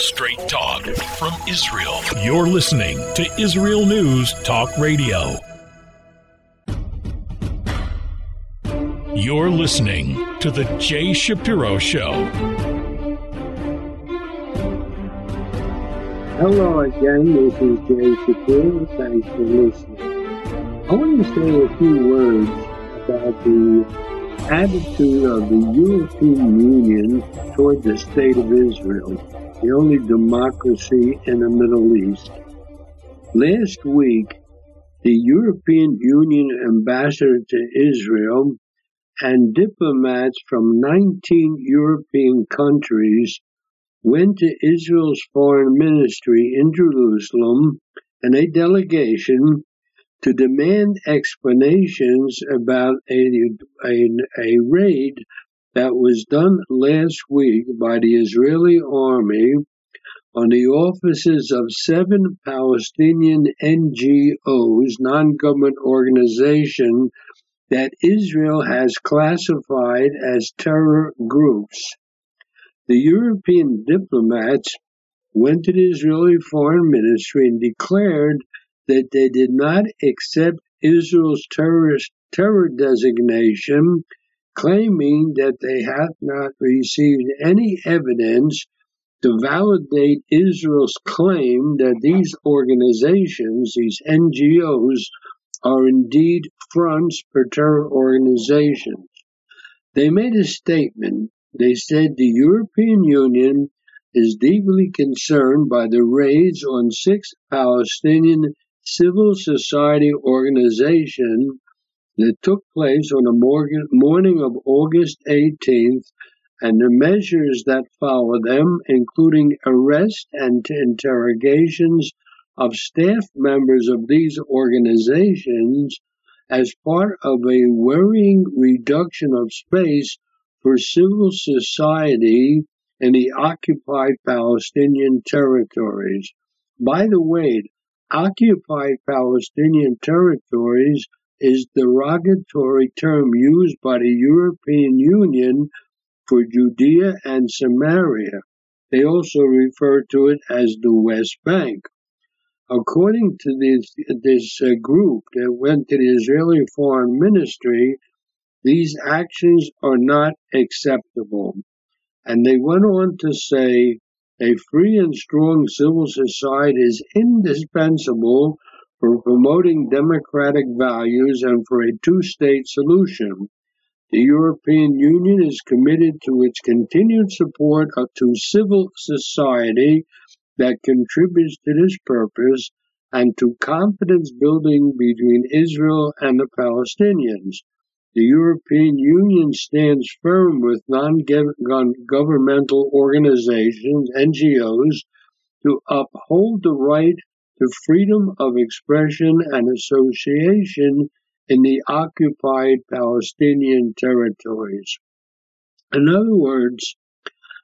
Straight talk from Israel. You're listening to Israel News Talk Radio. You're listening to The Jay Shapiro Show. Hello again, this is Jay Shapiro. Thanks for listening. I want to say a few words about the attitude of the European Union toward the state of Israel, the only democracy in the Middle East. Last week, the European Union ambassador to Israel and diplomats from 19 European countries went to Israel's foreign ministry in Jerusalem and a delegation to demand explanations about a, a, a raid that was done last week by the Israeli army on the offices of seven Palestinian NGOs, non-government organizations that Israel has classified as terror groups. The European diplomats went to the Israeli Foreign Ministry and declared that they did not accept Israel's terrorist terror designation, claiming that they have not received any evidence to validate Israel's claim that these organizations, these NGOs, are indeed fronts for terror organizations. They made a statement they said the European Union is deeply concerned by the raids on six Palestinian civil society organizations that took place on the morning of August 18th and the measures that followed them, including arrest and interrogations of staff members of these organizations as part of a worrying reduction of space for civil society in the occupied Palestinian territories. By the way, occupied Palestinian territories is derogatory term used by the European Union for Judea and Samaria. They also refer to it as the West Bank. According to this, this uh, group that went to the Israeli Foreign Ministry, these actions are not acceptable. And they went on to say a free and strong civil society is indispensable for promoting democratic values and for a two state solution. The European Union is committed to its continued support to civil society that contributes to this purpose and to confidence building between Israel and the Palestinians. The European Union stands firm with non-governmental organizations, NGOs, to uphold the right to freedom of expression and association in the occupied Palestinian territories. In other words,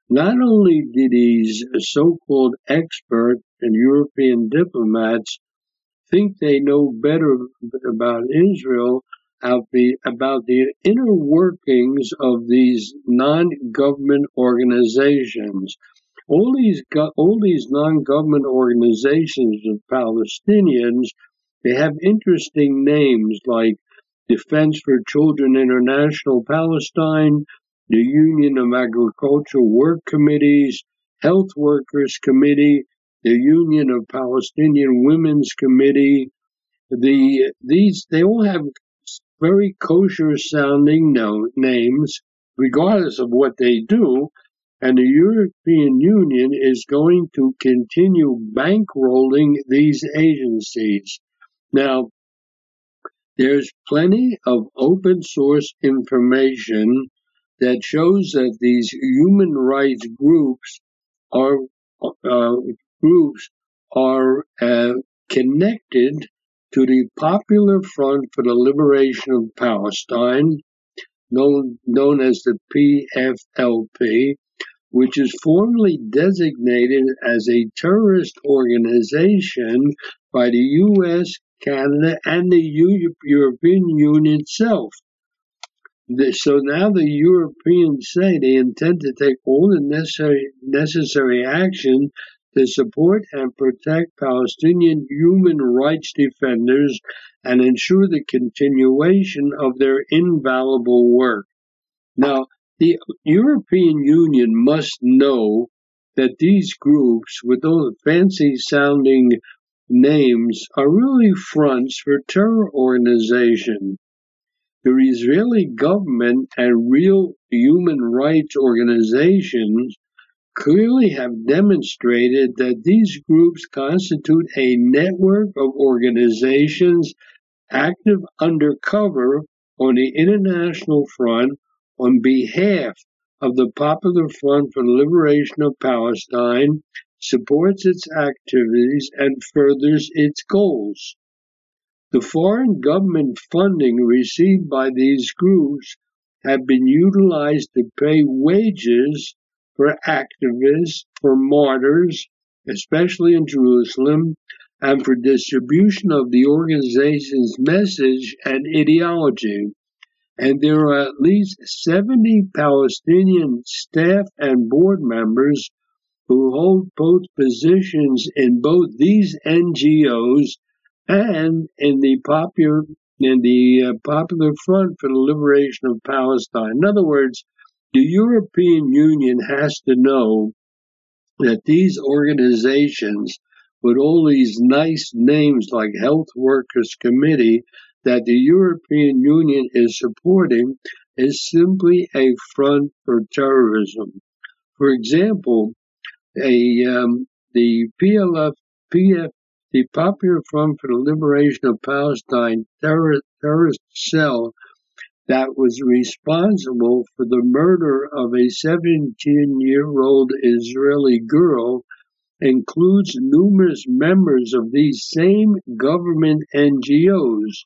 not only did these so-called experts and European diplomats think they know better about Israel, about the, about the inner workings of these non-government organizations. All these all these non-government organizations of Palestinians, they have interesting names like Defense for Children International Palestine, the Union of Agricultural Work Committees, Health Workers Committee, the Union of Palestinian Women's Committee. The these they all have very kosher sounding no, names, regardless of what they do. And the European Union is going to continue bankrolling these agencies. Now, there's plenty of open source information that shows that these human rights groups are uh, groups are uh, connected to the Popular Front for the Liberation of Palestine, known, known as the PFLP, which is formally designated as a terrorist organization by the US, Canada, and the European Union itself. So now the Europeans say they intend to take all the necessary, necessary action to support and protect Palestinian human rights defenders and ensure the continuation of their invaluable work. Now, the European Union must know that these groups, with those fancy sounding names, are really fronts for terror organization. The Israeli government and real human rights organizations clearly have demonstrated that these groups constitute a network of organizations active undercover on the international front on behalf of the Popular Front for the Liberation of Palestine, supports its activities, and furthers its goals. The foreign government funding received by these groups have been utilized to pay wages for activists, for martyrs, especially in Jerusalem, and for distribution of the organization's message and ideology. And there are at least 70 Palestinian staff and board members who hold both positions in both these NGOs and in the popular in the uh, Popular Front for the Liberation of Palestine. In other words, the European Union has to know that these organizations, with all these nice names like Health Workers Committee, that the European Union is supporting, is simply a front for terrorism. For example, a um, the PLF, PF, the Popular Front for the Liberation of Palestine terror, terrorist cell that was responsible for the murder of a 17 year old Israeli girl includes numerous members of these same government NGOs.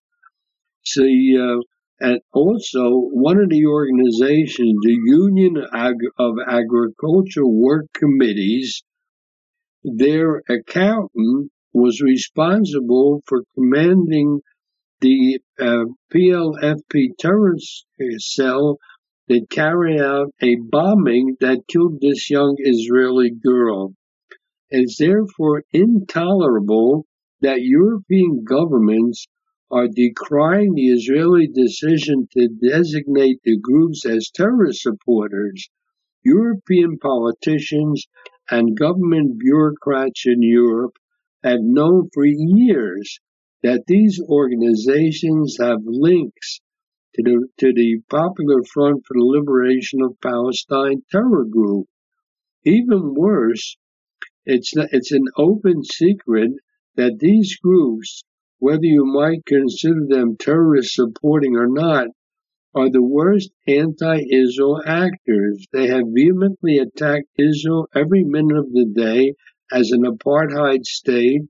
See, uh, and also one of the organizations, the Union of Agriculture Work Committees, their accountant was responsible for commanding the uh, PLFP terrorist cell that carried out a bombing that killed this young Israeli girl. It's therefore intolerable that European governments are decrying the Israeli decision to designate the groups as terrorist supporters. European politicians and government bureaucrats in Europe have known for years that these organizations have links to the, to the Popular Front for the Liberation of Palestine terror group. Even worse, it's, it's an open secret that these groups, whether you might consider them terrorist supporting or not, are the worst anti Israel actors. They have vehemently attacked Israel every minute of the day as an apartheid state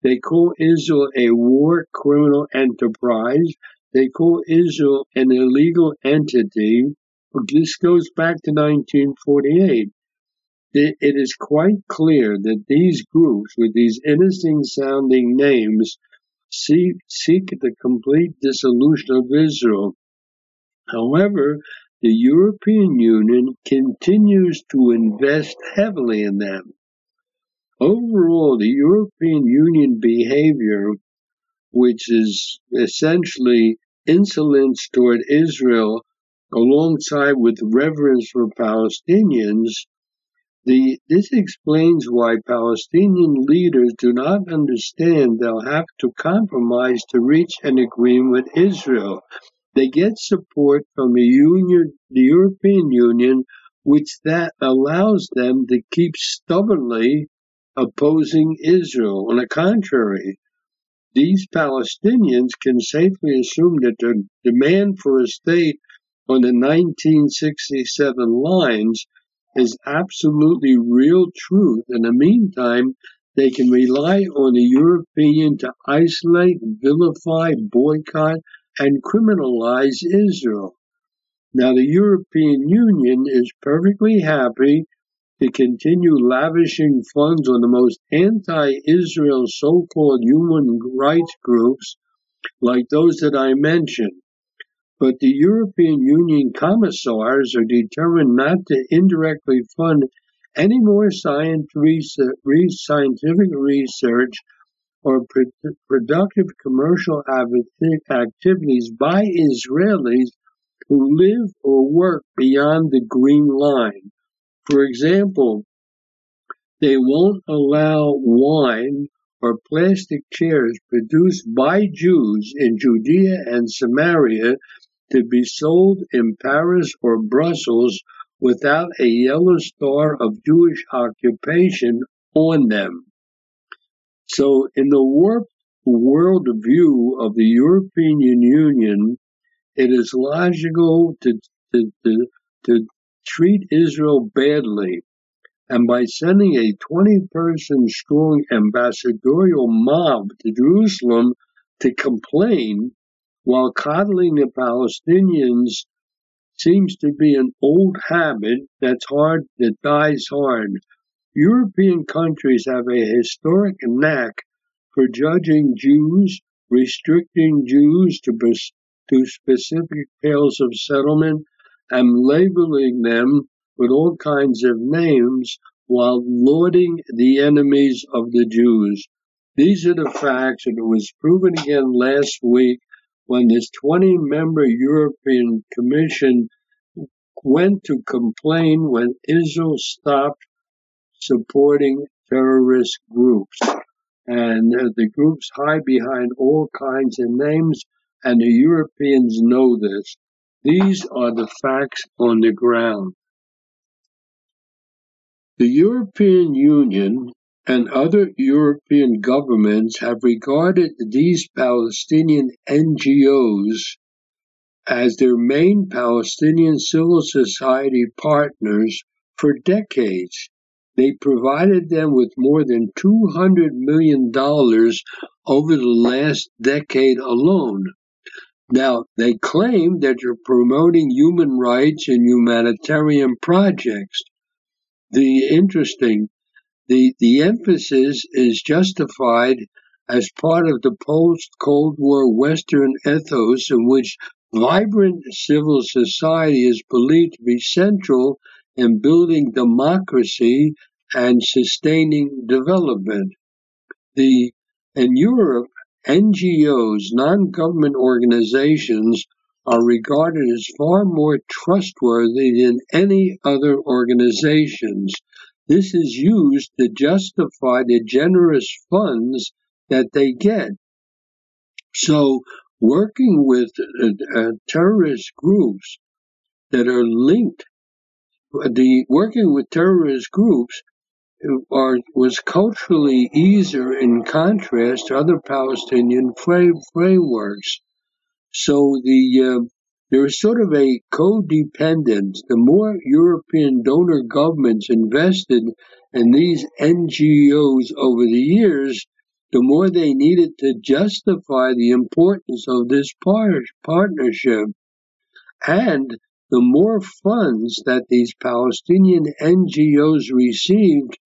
they call Israel a war criminal enterprise. They call Israel an illegal entity. This goes back to 1948. It is quite clear that these groups, with these innocent sounding names, seek, seek the complete dissolution of Israel. However, the European Union continues to invest heavily in them. Overall, the European Union behavior, which is essentially insolence toward Israel alongside with reverence for Palestinians, the, this explains why Palestinian leaders do not understand they'll have to compromise to reach an agreement with Israel. They get support from the Union, the European Union, which that allows them to keep stubbornly opposing Israel. On the contrary, these Palestinians can safely assume that the demand for a state on the 1967 lines is absolutely real truth. In the meantime, they can rely on the European to isolate, vilify, boycott, and criminalize Israel. Now, the European Union is perfectly happy to continue lavishing funds on the most anti-Israel so-called human rights groups like those that I mentioned. But the European Union commissars are determined not to indirectly fund any more scientific research or productive commercial activities by Israelis who live or work beyond the green line. For example, they won't allow wine or plastic chairs produced by Jews in Judea and Samaria to be sold in Paris or Brussels without a yellow star of Jewish occupation on them. So, in the warped world view of the European Union, it is logical to, to, to, to treat Israel badly. And by sending a 20 person strong ambassadorial mob to Jerusalem to complain, while coddling the Palestinians seems to be an old habit that's hard, that dies hard. European countries have a historic knack for judging Jews, restricting Jews to, to specific pales of settlement, and labeling them with all kinds of names while lauding the enemies of the Jews. These are the facts, and it was proven again last week when this 20 member European Commission went to complain when Israel stopped supporting terrorist groups. And uh, the groups hide behind all kinds of names, and the Europeans know this. These are the facts on the ground. The European Union and other European governments have regarded these Palestinian NGOs as their main Palestinian civil society partners for decades. They provided them with more than $200 million over the last decade alone. Now, they claim that they're promoting human rights and humanitarian projects. The interesting the, the emphasis is justified as part of the post-Cold War Western ethos in which vibrant civil society is believed to be central in building democracy and sustaining development. The, in Europe, NGOs, non-government organizations, are regarded as far more trustworthy than any other organizations. This is used to justify the generous funds that they get. So, working with uh, uh, terrorist groups that are linked, the working with terrorist groups are, was culturally easier in contrast to other Palestinian frame, frameworks. So the uh, there is sort of a codependence. The more European donor governments invested in these NGOs over the years, the more they needed to justify the importance of this par- partnership. And the more funds that these Palestinian NGOs received,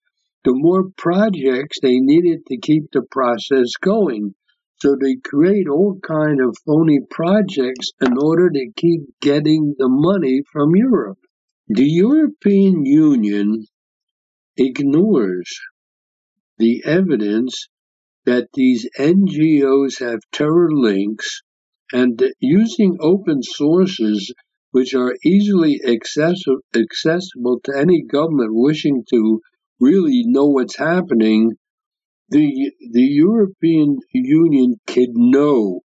the more projects they needed to keep the process going. So they create all kind of phony projects in order to keep getting the money from Europe. The European Union ignores the evidence that these NGOs have terror links and using open sources which are easily accessible to any government wishing to really know what's happening the the European Union could know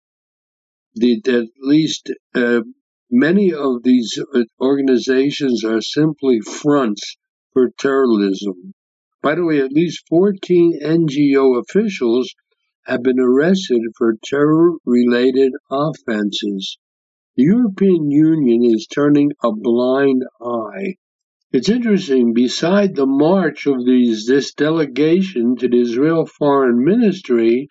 that at least uh, many of these uh, organizations are simply fronts for terrorism. By the way, at least 14 NGO officials have been arrested for terror related offenses. The European Union is turning a blind eye it's interesting, beside the march of these this delegation to the Israel Foreign Ministry,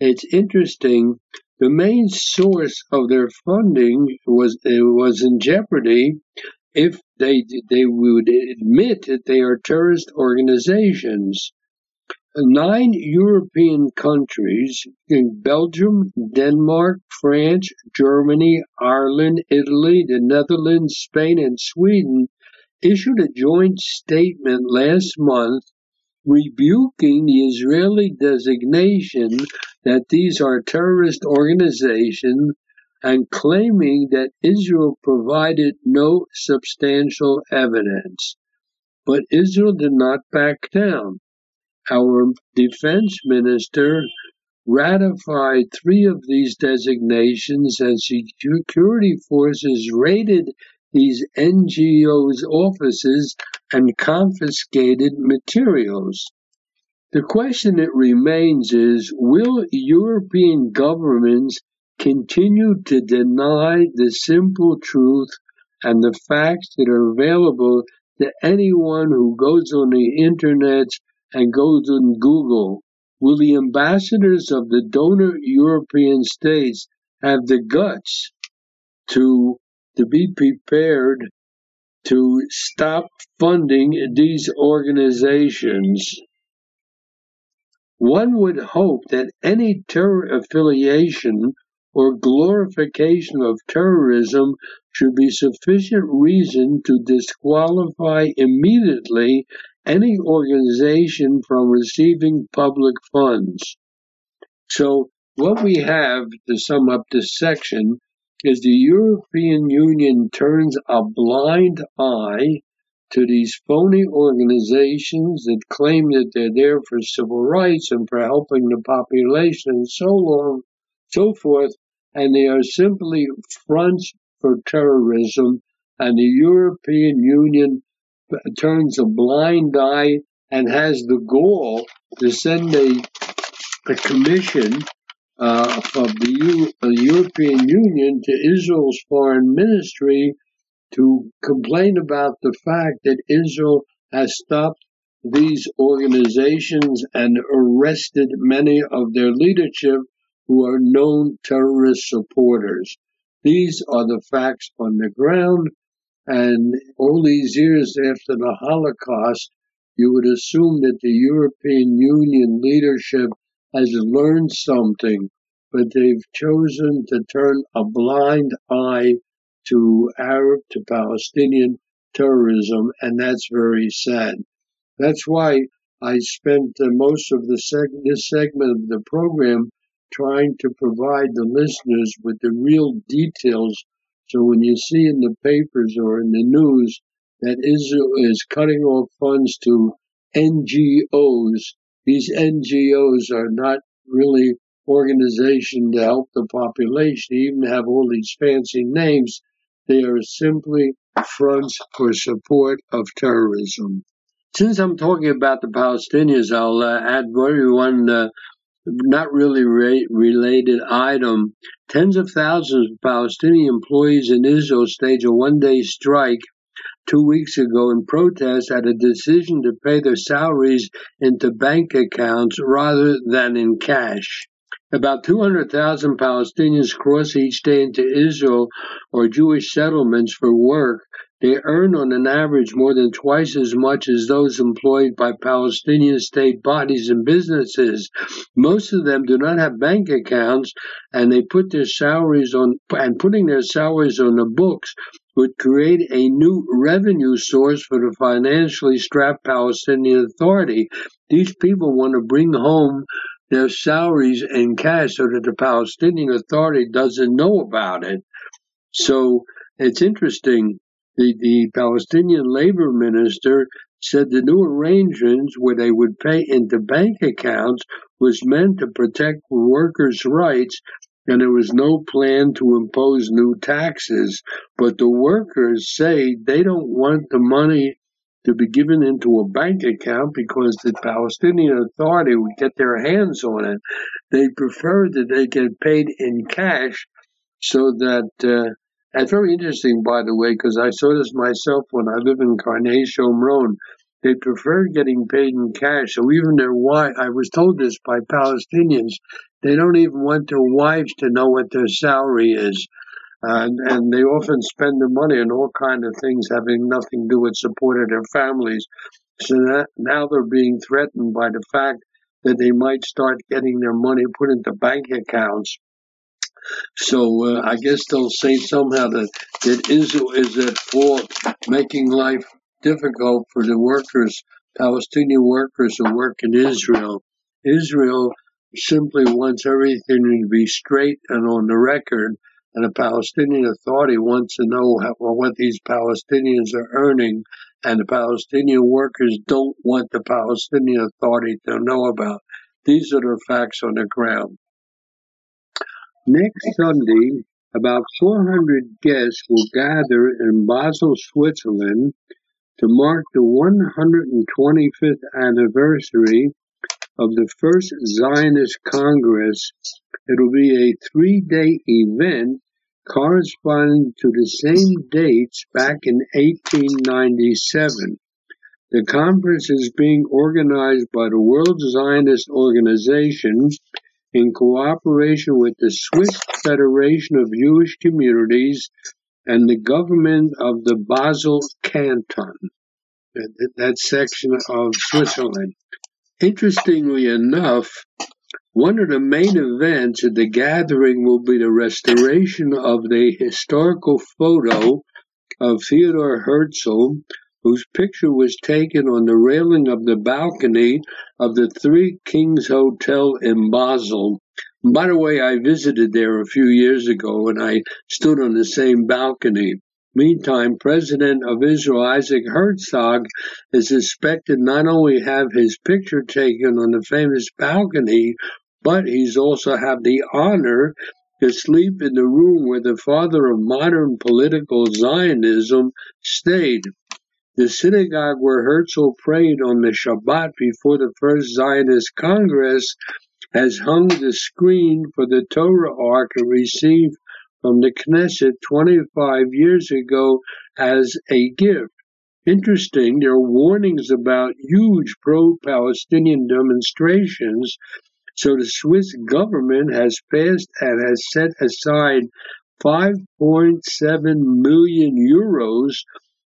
it's interesting the main source of their funding was was in jeopardy if they they would admit that they are terrorist organizations. nine European countries, Belgium, Denmark, France, Germany, Ireland, Italy, the Netherlands, Spain, and Sweden, issued a joint statement last month rebuking the Israeli designation that these are terrorist organizations and claiming that Israel provided no substantial evidence. But Israel did not back down. Our defense minister ratified three of these designations, and security forces raided these NGOs' offices and confiscated materials. The question that remains is will European governments continue to deny the simple truth and the facts that are available to anyone who goes on the internet and goes on Google? Will the ambassadors of the donor European states have the guts to to be prepared to stop funding these organizations. One would hope that any terror affiliation or glorification of terrorism should be sufficient reason to disqualify immediately any organization from receiving public funds. So, what we have to sum up this section is the European Union turns a blind eye to these phony organizations that claim that they're there for civil rights and for helping the population and so on, so forth, and they are simply fronts for terrorism, and the European Union turns a blind eye and has the gall to send a, a commission uh, of the U- uh, European Union to Israel's foreign ministry to complain about the fact that Israel has stopped these organizations and arrested many of their leadership who are known terrorist supporters. These are the facts on the ground, and all these years after the Holocaust, you would assume that the European Union leadership has learned something, but they've chosen to turn a blind eye to Arab, to Palestinian terrorism, and that's very sad. That's why I spent most of the seg- this segment of the program trying to provide the listeners with the real details. So when you see in the papers or in the news that Israel is cutting off funds to NGOs, these NGOs are not really organization to help the population, even have all these fancy names. They are simply fronts for support of terrorism. Since I'm talking about the Palestinians, I'll uh, add very one uh, not really re- related item. Tens of thousands of Palestinian employees in Israel stage a one day strike two weeks ago in protest at a decision to pay their salaries into bank accounts rather than in cash. About 200,000 Palestinians cross each day into Israel or Jewish settlements for work. They earn on an average more than twice as much as those employed by Palestinian state bodies and businesses. Most of them do not have bank accounts and they put their salaries on and putting their salaries on the books would create a new revenue source for the financially strapped Palestinian Authority. These people want to bring home their salaries in cash so that the Palestinian Authority doesn't know about it. So it's interesting. The, the Palestinian labor minister said the new arrangements where they would pay into bank accounts was meant to protect workers' rights and there was no plan to impose new taxes. But the workers say they don't want the money to be given into a bank account because the Palestinian Authority would get their hands on it. They prefer that they get paid in cash so that. Uh, that's very interesting, by the way, because I saw this myself when I live in Karnei Shomron. They prefer getting paid in cash. So even their wife, I was told this by Palestinians, they don't even want their wives to know what their salary is. Uh, and, and they often spend their money on all kind of things having nothing to do with supporting their families. So that now they're being threatened by the fact that they might start getting their money put into bank accounts. So uh, I guess they'll say somehow that, that Israel is at fault, making life difficult for the workers, Palestinian workers who work in Israel. Israel simply wants everything to be straight and on the record, and the Palestinian Authority wants to know how, what these Palestinians are earning, and the Palestinian workers don't want the Palestinian Authority to know about. These are the facts on the ground. Next Sunday, about 400 guests will gather in Basel, Switzerland to mark the 125th anniversary of the first Zionist Congress. It'll be a three day event corresponding to the same dates back in 1897. The conference is being organized by the World Zionist Organization in cooperation with the Swiss Federation of Jewish Communities and the government of the Basel Canton, that, that section of Switzerland. Interestingly enough, one of the main events at the gathering will be the restoration of the historical photo of Theodore Herzl, whose picture was taken on the railing of the balcony of the Three Kings Hotel in Basel. by the way, I visited there a few years ago and I stood on the same balcony. Meantime, President of Israel Isaac Herzog is suspected not only have his picture taken on the famous balcony, but he's also had the honor to sleep in the room where the father of modern political Zionism stayed. The synagogue where Herzl prayed on the Shabbat before the first Zionist Congress has hung the screen for the Torah Ark received from the Knesset 25 years ago as a gift. Interesting, there are warnings about huge pro Palestinian demonstrations. So the Swiss government has passed and has set aside 5.7 million euros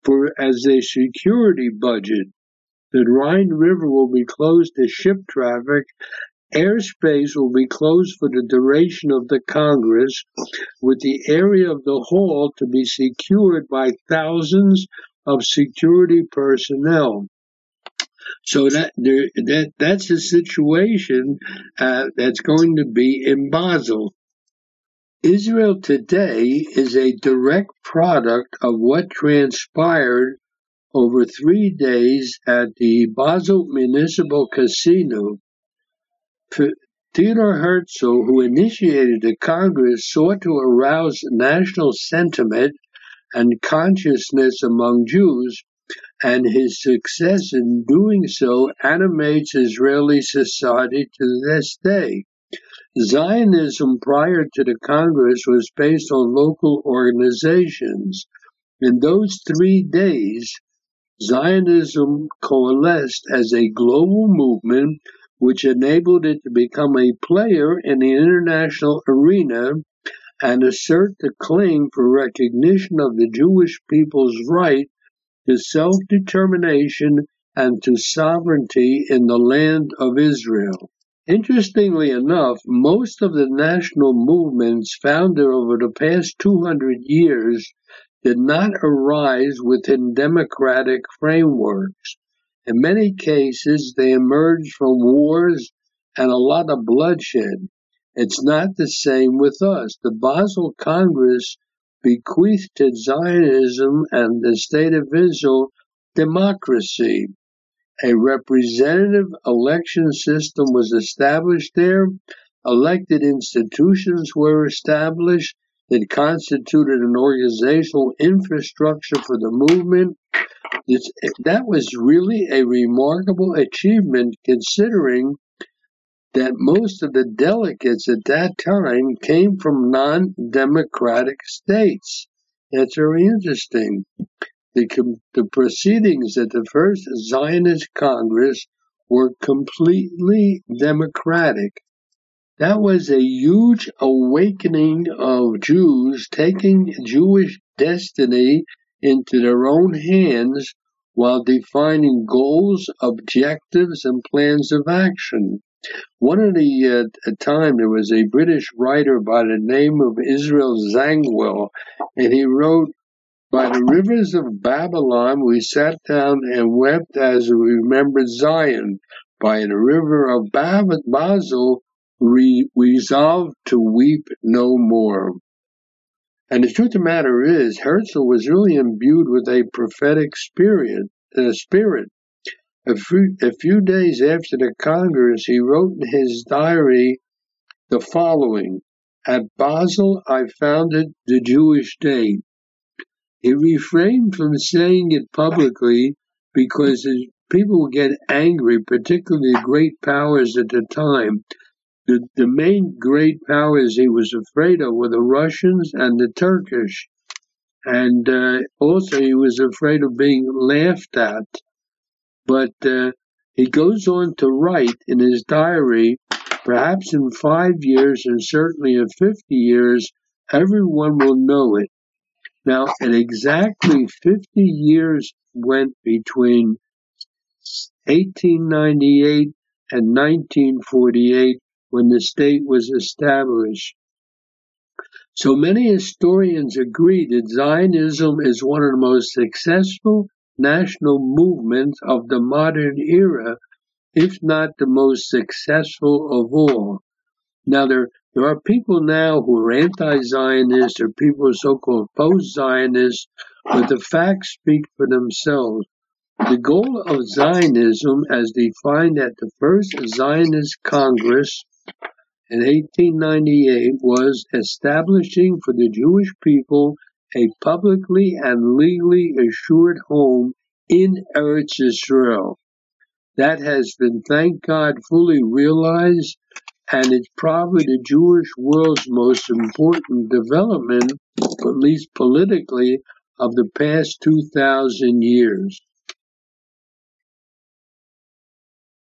for as a security budget. The Rhine River will be closed to ship traffic Airspace will be closed for the duration of the Congress, with the area of the hall to be secured by thousands of security personnel. So that there, that that's a situation uh, that's going to be in Basel. Israel today is a direct product of what transpired over three days at the Basel Municipal Casino Theodor Herzl, who initiated the Congress, sought to arouse national sentiment and consciousness among Jews, and his success in doing so animates Israeli society to this day. Zionism prior to the Congress was based on local organizations. In those three days, Zionism coalesced as a global movement which enabled it to become a player in the international arena and assert the claim for recognition of the Jewish people's right to self determination and to sovereignty in the land of Israel. Interestingly enough, most of the national movements founded over the past 200 years did not arise within democratic frameworks. In many cases, they emerged from wars and a lot of bloodshed. It's not the same with us. The Basel Congress bequeathed to Zionism and the State of Israel democracy. A representative election system was established there. Elected institutions were established that constituted an organizational infrastructure for the movement it's, that was really a remarkable achievement considering that most of the delegates at that time came from non democratic states. That's very interesting. The, the proceedings at the first Zionist Congress were completely democratic. That was a huge awakening of Jews taking Jewish destiny into their own hands while defining goals, objectives, and plans of action. One of the uh, time there was a British writer by the name of Israel Zangwill, and he wrote, "By the rivers of Babylon we sat down and wept as we remembered Zion. By the river of Basel we resolved to weep no more." And the truth of the matter is, Herzl was really imbued with a prophetic spirit. Uh, spirit. A few, a few days after the Congress, he wrote in his diary the following At Basel, I founded the Jewish Day. He refrained from saying it publicly because people would get angry, particularly the great powers at the time, the, the main great powers he was afraid of were the Russians and the Turkish. And uh, also, he was afraid of being laughed at. But uh, he goes on to write in his diary perhaps in five years and certainly in 50 years, everyone will know it. Now, exactly 50 years went between 1898 and 1948 when the state was established. So many historians agree that Zionism is one of the most successful national movements of the modern era, if not the most successful of all. Now, there, there are people now who are anti Zionists or people so called post Zionists, but the facts speak for themselves. The goal of Zionism, as defined at the First Zionist Congress in 1898 was establishing for the Jewish people a publicly and legally assured home in Eretz Israel. That has been, thank God, fully realized, and it's probably the Jewish world's most important development, at least politically, of the past 2,000 years.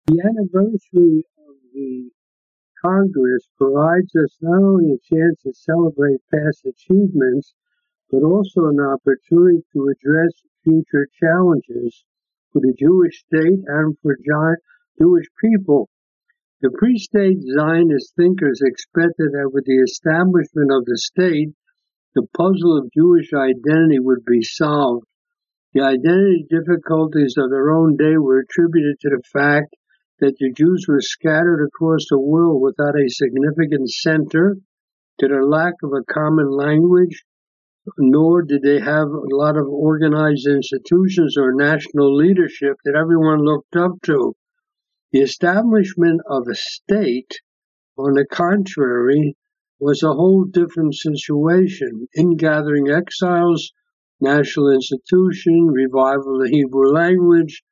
The anniversary of the Congress provides us not only a chance to celebrate past achievements, but also an opportunity to address future challenges for the Jewish state and for Jewish people. The pre-state Zionist thinkers expected that with the establishment of the state, the puzzle of Jewish identity would be solved. The identity difficulties of their own day were attributed to the fact that the Jews were scattered across the world without a significant center, to their lack of a common language, nor did they have a lot of organized institutions or national leadership that everyone looked up to. The establishment of a state, on the contrary, was a whole different situation. In gathering exiles, national institution, revival of the Hebrew language,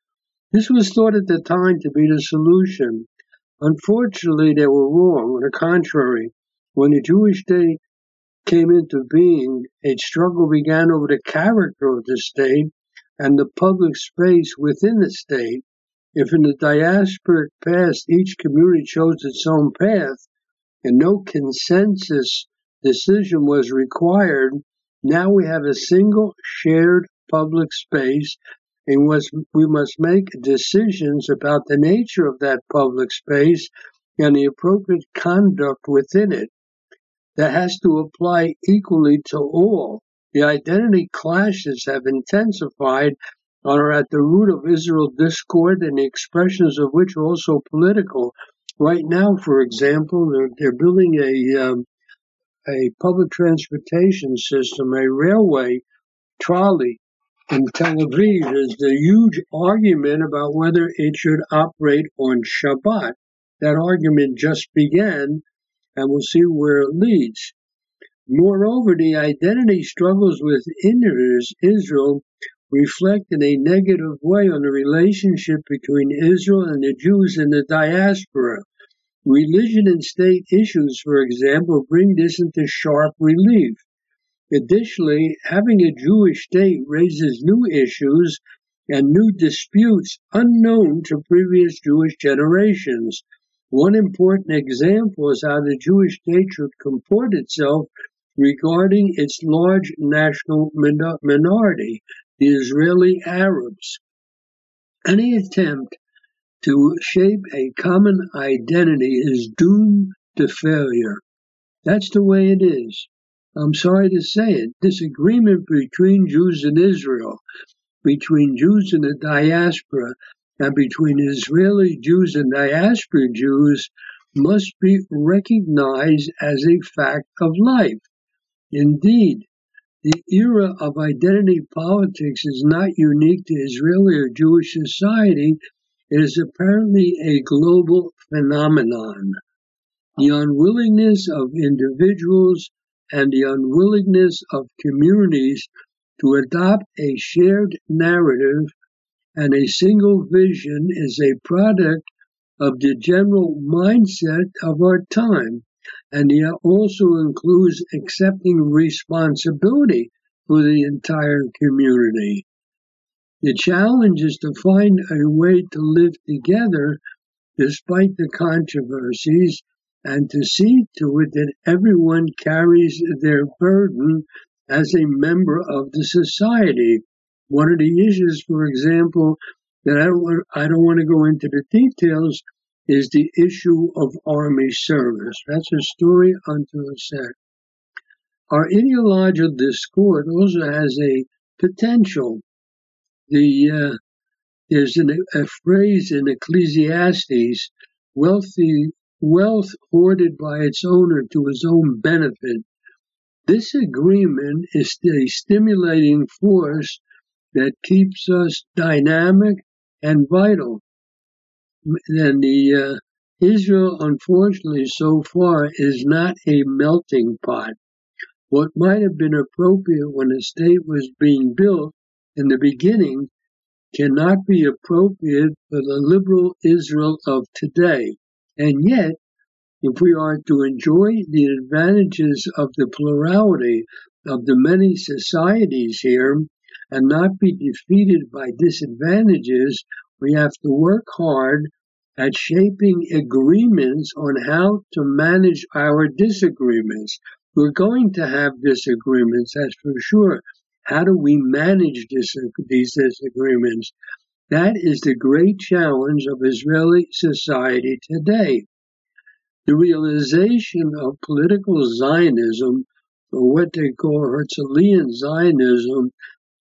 this was thought at the time to be the solution. Unfortunately, they were wrong. On the contrary, when the Jewish state came into being, a struggle began over the character of the state and the public space within the state. If in the diasporic past each community chose its own path and no consensus decision was required, now we have a single shared public space and we must make decisions about the nature of that public space and the appropriate conduct within it that has to apply equally to all. The identity clashes have intensified and are at the root of Israel discord and the expressions of which are also political. Right now, for example, they're, they're building a um, a public transportation system, a railway trolley in Tel Aviv, there's a huge argument about whether it should operate on Shabbat. That argument just began, and we'll see where it leads. Moreover, the identity struggles within Israel reflect in a negative way on the relationship between Israel and the Jews in the diaspora. Religion and state issues, for example, bring this into sharp relief. Additionally, having a Jewish state raises new issues and new disputes unknown to previous Jewish generations. One important example is how the Jewish state should comport itself regarding its large national minority, the Israeli Arabs. Any attempt to shape a common identity is doomed to failure. That's the way it is. I'm sorry to say it. Disagreement between Jews and Israel, between Jews in the diaspora, and between Israeli Jews and diaspora Jews must be recognized as a fact of life. Indeed, the era of identity politics is not unique to Israeli or Jewish society. It is apparently a global phenomenon. The unwillingness of individuals and the unwillingness of communities to adopt a shared narrative and a single vision is a product of the general mindset of our time and it also includes accepting responsibility for the entire community. The challenge is to find a way to live together despite the controversies and to see to it that everyone carries their burden as a member of the society. One of the issues, for example, that I don't want, I don't want to go into the details is the issue of army service. That's a story unto itself. Our ideological discord also has a potential. The uh, there's an, a phrase in Ecclesiastes: "Wealthy wealth hoarded by its owner to his own benefit." This agreement is a stimulating force that keeps us dynamic and vital then the uh, Israel, unfortunately, so far is not a melting pot. What might have been appropriate when a state was being built in the beginning cannot be appropriate for the liberal Israel of today. And yet, if we are to enjoy the advantages of the plurality of the many societies here and not be defeated by disadvantages, we have to work hard at shaping agreements on how to manage our disagreements. We're going to have disagreements, that's for sure. How do we manage these disagreements? That is the great challenge of Israeli society today. The realization of political Zionism, or what they call Herzlian Zionism,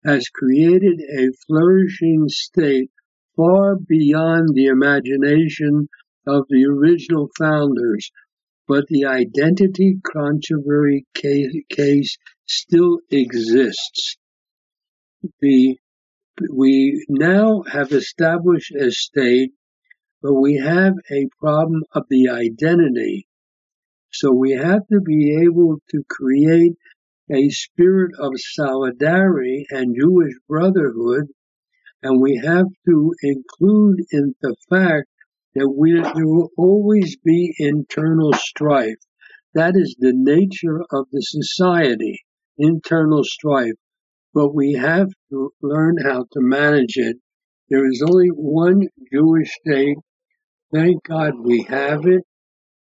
has created a flourishing state far beyond the imagination of the original founders, but the identity controversy case still exists. The, we now have established a state, but we have a problem of the identity. So we have to be able to create a spirit of solidarity and Jewish brotherhood and we have to include in the fact that we, there will always be internal strife. That is the nature of the society, internal strife. But we have to learn how to manage it. There is only one Jewish state. Thank God we have it.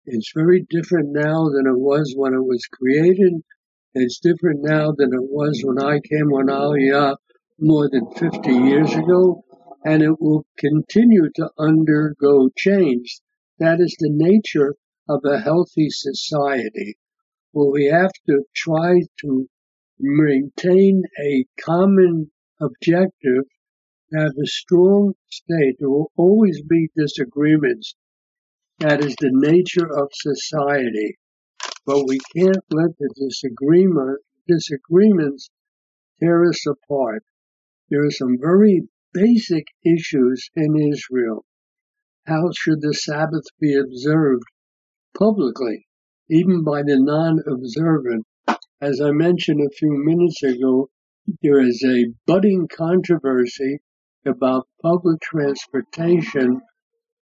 It's very different now than it was when it was created. It's different now than it was when I came on Aliyah more than 50 years ago, and it will continue to undergo change. That is the nature of a healthy society, where we have to try to maintain a common objective, have a strong state. There will always be disagreements. That is the nature of society. But we can't let the disagreement, disagreements tear us apart there are some very basic issues in Israel. How should the Sabbath be observed publicly, even by the non observant? As I mentioned a few minutes ago, there is a budding controversy about public transportation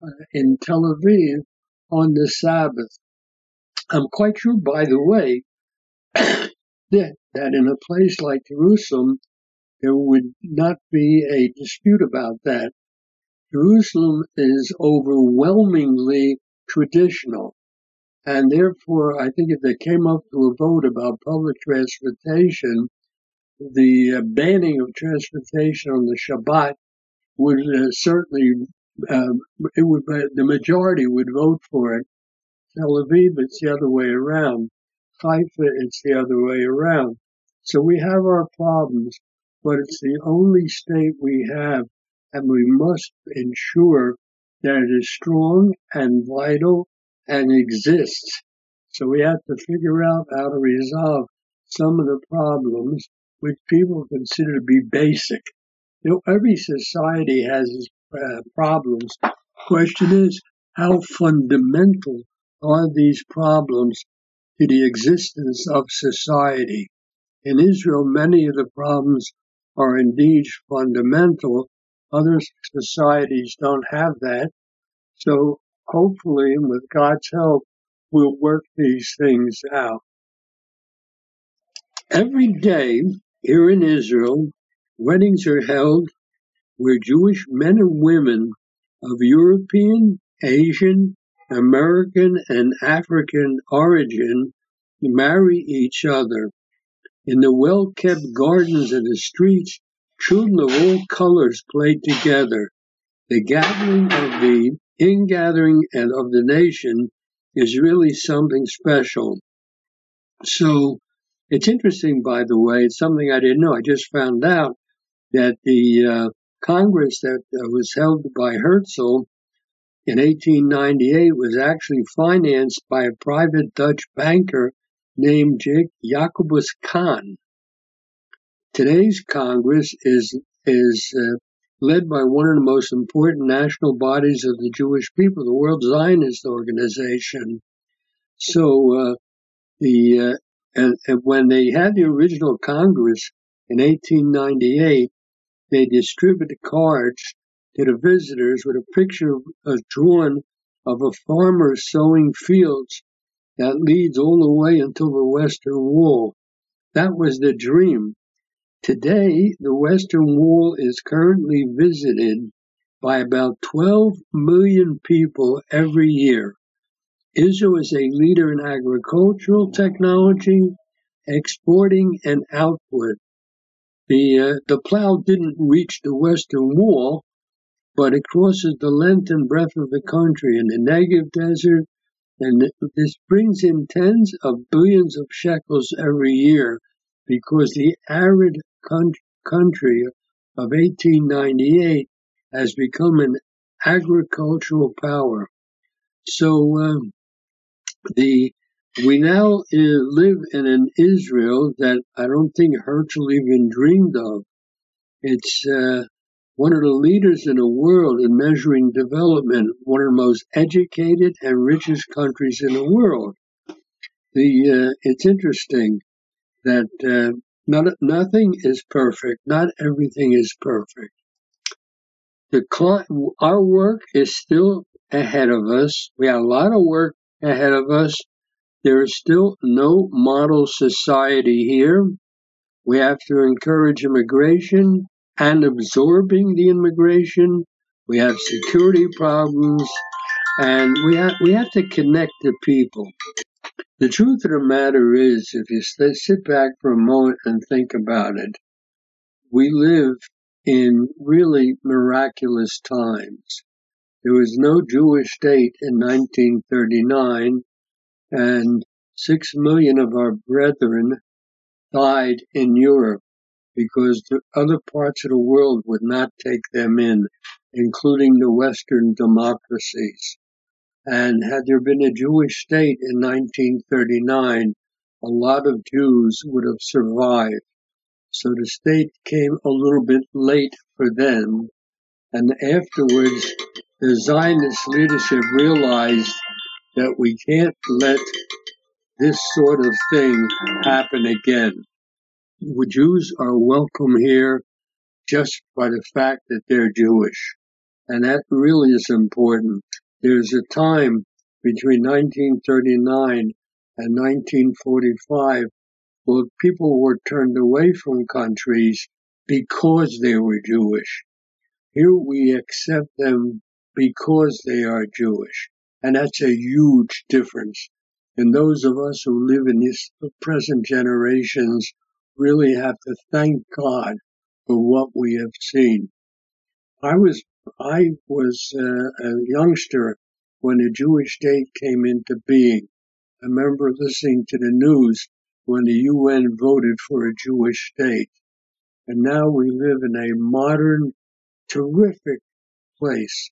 uh, in Tel Aviv on the Sabbath. I'm quite sure, by the way, that, that in a place like Jerusalem, there would not be a dispute about that. Jerusalem is overwhelmingly traditional. And therefore, I think if they came up to a vote about public transportation, the uh, banning of transportation on the Shabbat would uh, certainly um, it would the majority would vote for it. Tel Aviv, it's the other way around. Haifa, it's the other way around. So we have our problems, but it's the only state we have, and we must ensure that it is strong and vital and exists. So we have to figure out how to resolve some of the problems which people consider to be basic. You know, every society has its uh, problems. Question is, how fundamental are these problems to the existence of society? In Israel, many of the problems are indeed fundamental. Other societies don't have that. So hopefully, with God's help, we'll work these things out. Every day here in Israel, weddings are held where Jewish men and women of European, Asian, American, and African origin marry each other. In the well kept gardens of the streets, children of all colors play together. The gathering of the ingathering and of the nation is really something special. So it's interesting, by the way, it's something I didn't know. I just found out that the uh, Congress that uh, was held by Herzl in 1898 was actually financed by a private Dutch banker named Jacobus Kann. Today's Congress is is uh, led by one of the most important national bodies of the Jewish people, the World Zionist Organization. So uh, the uh, and, and when they had the original Congress in 1898, they distributed cards to the visitors with a picture of, drawn of a farmer sowing fields that leads all the way until the Western Wall. That was the dream. Today, the Western Wall is currently visited by about 12 million people every year. Israel is a leader in agricultural technology, exporting, and output. The, uh, the plow didn't reach the western wall, but it crosses the length and breadth of the country in the Negev desert, and this brings in tens of billions of shekels every year because the arid country of 1898 has become an agricultural power. So um, the we now uh, live in an Israel that I don't think Herzl even dreamed of. It's uh, one of the leaders in the world in measuring development, one of the most educated and richest countries in the world. The uh, it's interesting that uh, not, nothing is perfect. Not everything is perfect. The our work is still ahead of us. We have a lot of work ahead of us. There is still no model society here. We have to encourage immigration and absorbing the immigration. We have security problems and we have, we have to connect the people. The truth of the matter is, if you sit back for a moment and think about it, we live in really miraculous times. There was no Jewish state in 1939, and six million of our brethren died in Europe because the other parts of the world would not take them in, including the Western democracies. And had there been a Jewish state in 1939, a lot of Jews would have survived. So the state came a little bit late for them. And afterwards, the Zionist leadership realized that we can't let this sort of thing happen again. Jews are welcome here just by the fact that they're Jewish. And that really is important. There's a time between 1939 and 1945 where people were turned away from countries because they were Jewish. Here we accept them because they are Jewish. And that's a huge difference. And those of us who live in these present generations really have to thank God for what we have seen. I was I was uh, a youngster when the Jewish state came into being. I remember listening to the news when the UN voted for a Jewish state. And now we live in a modern, terrific place.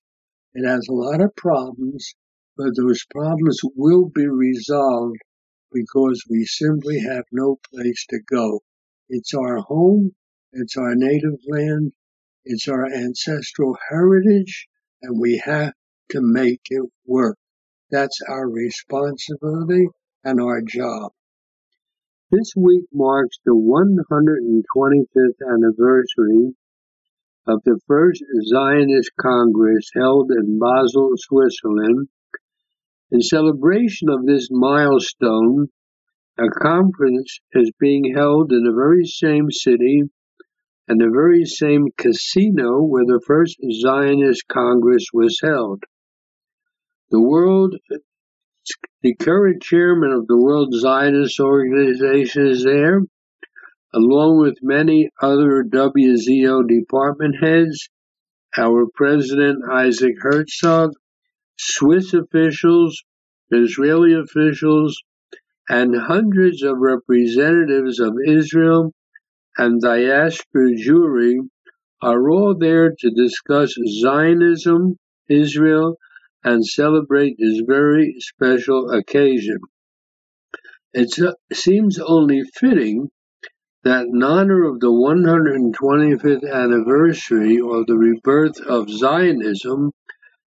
It has a lot of problems, but those problems will be resolved because we simply have no place to go. It's our home, it's our native land, it's our ancestral heritage, and we have to make it work. That's our responsibility and our job. This week marks the 125th anniversary of the first Zionist Congress held in Basel, Switzerland. In celebration of this milestone, a conference is being held in the very same city and the very same casino where the first Zionist Congress was held. The world, the current chairman of the World Zionist Organization is there, along with many other WZO department heads, our president Isaac Herzog, Swiss officials, Israeli officials, and hundreds of representatives of Israel and diaspora Jewry are all there to discuss Zionism, Israel, and celebrate this very special occasion. It seems only fitting that in honor of the 125th anniversary of the rebirth of Zionism,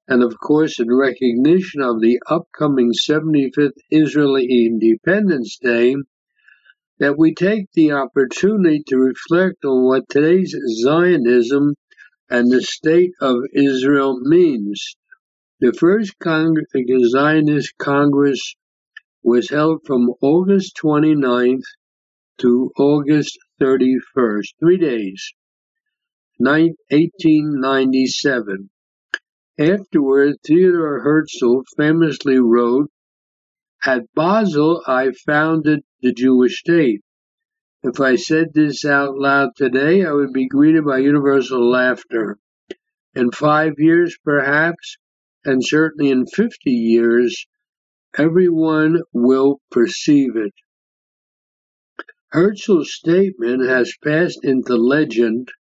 and of course in recognition of the upcoming 75th Israeli Independence Day, that we take the opportunity to reflect on what today's Zionism and the state of Israel means. The first Cong- Zionist Congress was held from August 29th to August 31st, three days, 1897. Afterward, Theodor Herzl famously wrote, At Basel I founded the Jewish state. If I said this out loud today, I would be greeted by universal laughter. In five years, perhaps, and certainly in 50 years, everyone will perceive it. Herzl's statement has passed into legend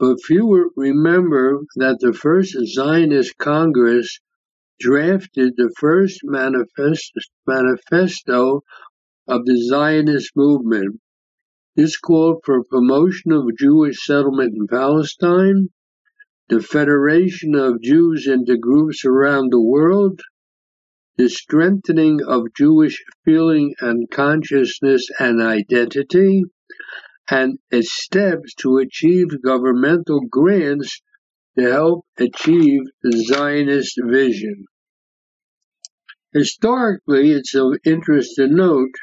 but few remember that the first Zionist Congress drafted the first manifesto of the Zionist movement. This called for promotion of Jewish settlement in Palestine, the federation of Jews into groups around the world, the strengthening of Jewish feeling and consciousness and identity, and its steps to achieve governmental grants to help achieve the Zionist vision. Historically, it's of interest to note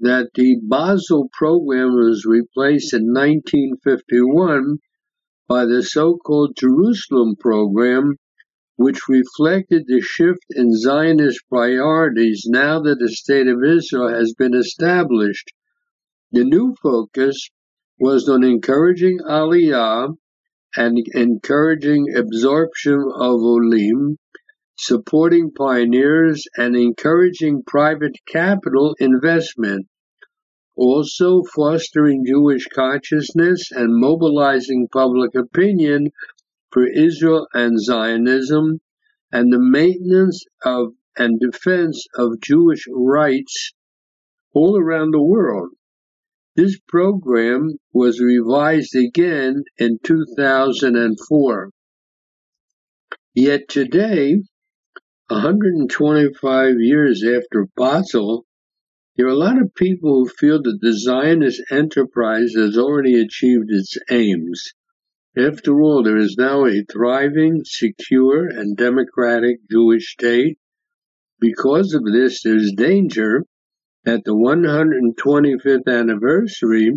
that the Basel program was replaced in 1951 by the so-called Jerusalem program, which reflected the shift in Zionist priorities now that the State of Israel has been established the new focus was on encouraging Aliyah and encouraging absorption of Olim, supporting pioneers, and encouraging private capital investment, also fostering Jewish consciousness and mobilizing public opinion for Israel and Zionism, and the maintenance of and defense of Jewish rights all around the world. This program was revised again in 2004. Yet today, 125 years after Basel, there are a lot of people who feel that the Zionist enterprise has already achieved its aims. After all, there is now a thriving, secure, and democratic Jewish state. Because of this, there's danger that the 125th anniversary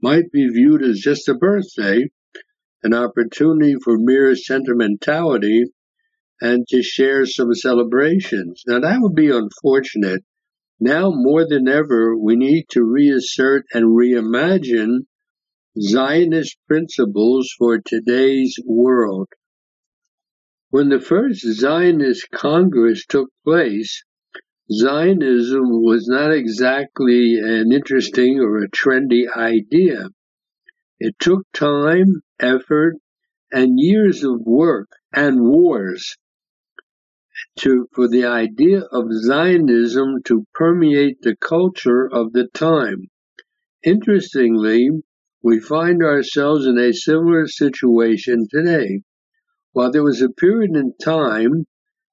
might be viewed as just a birthday, an opportunity for mere sentimentality, and to share some celebrations. Now, that would be unfortunate. Now, more than ever, we need to reassert and reimagine Zionist principles for today's world. When the first Zionist Congress took place, Zionism was not exactly an interesting or a trendy idea. It took time, effort, and years of work and wars to, for the idea of Zionism to permeate the culture of the time. Interestingly, we find ourselves in a similar situation today. While there was a period in time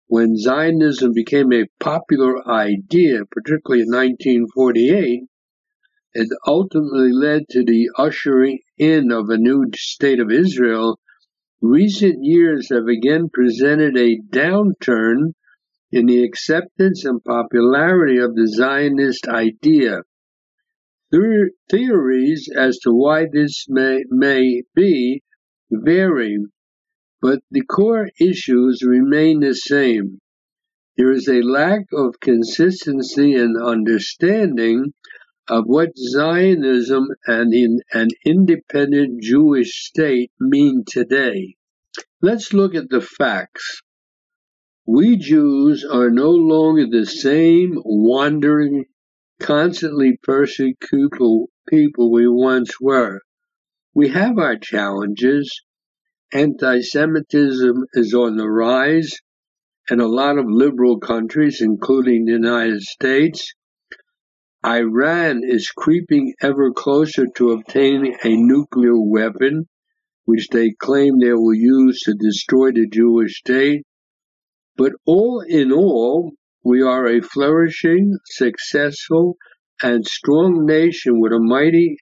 when Zionism became a popular idea, particularly in 1948, it ultimately led to the ushering in of a new state of Israel Recent years have again presented a downturn in the acceptance and popularity of the Zionist idea. theories as to why this may, may be vary, but the core issues remain the same. There is a lack of consistency and understanding of what Zionism and in an independent Jewish state mean today. Let's look at the facts. We Jews are no longer the same wandering, constantly persecuted people we once were. We have our challenges. Anti Semitism is on the rise in a lot of liberal countries, including the United States. Iran is creeping ever closer to obtaining a nuclear weapon, which they claim they will use to destroy the Jewish state. But all in all, we are a flourishing, successful, and strong nation with a mighty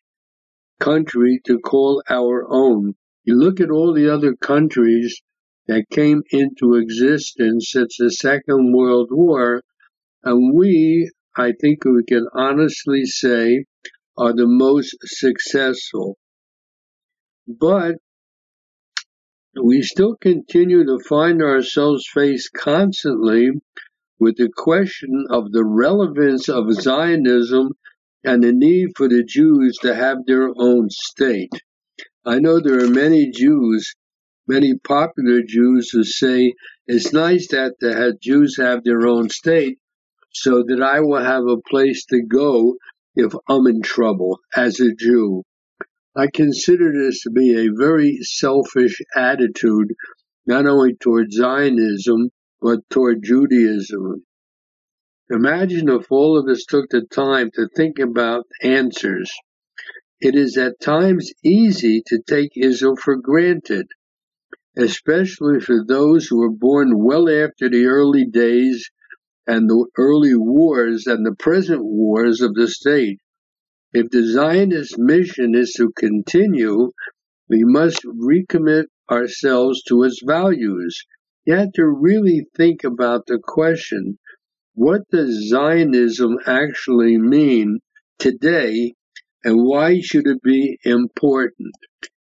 country to call our own. You look at all the other countries that came into existence since the Second World War, and we I think we can honestly say are the most successful. But we still continue to find ourselves faced constantly with the question of the relevance of Zionism and the need for the Jews to have their own state. I know there are many Jews, many popular Jews who say it's nice that the Jews have their own state, so that I will have a place to go if I'm in trouble as a Jew. I consider this to be a very selfish attitude, not only toward Zionism, but toward Judaism. Imagine if all of us took the time to think about answers. It is at times easy to take Israel for granted, especially for those who were born well after the early days and the early wars and the present wars of the state. If the Zionist mission is to continue, we must recommit ourselves to its values. You have to really think about the question what does Zionism actually mean today and why should it be important?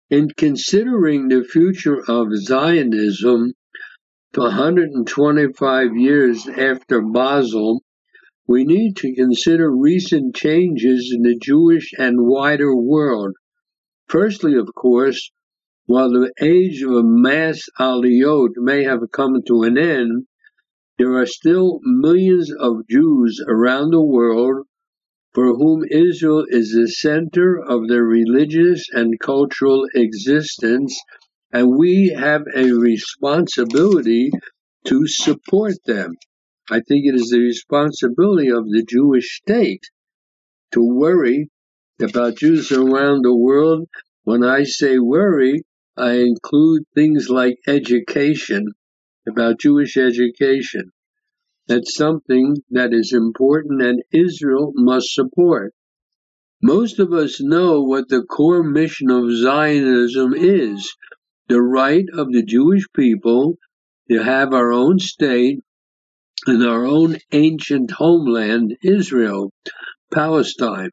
In considering the future of Zionism, 125 years after Basel, we need to consider recent changes in the Jewish and wider world. Firstly, of course, while the age of a mass aliyot may have come to an end, there are still millions of Jews around the world for whom Israel is the center of their religious and cultural existence and we have a responsibility to support them. I think it is the responsibility of the Jewish state to worry about Jews around the world. When I say worry, I include things like education, about Jewish education. That's something that is important and Israel must support. Most of us know what the core mission of Zionism is the right of the Jewish people to have our own state and our own ancient homeland, Israel, Palestine.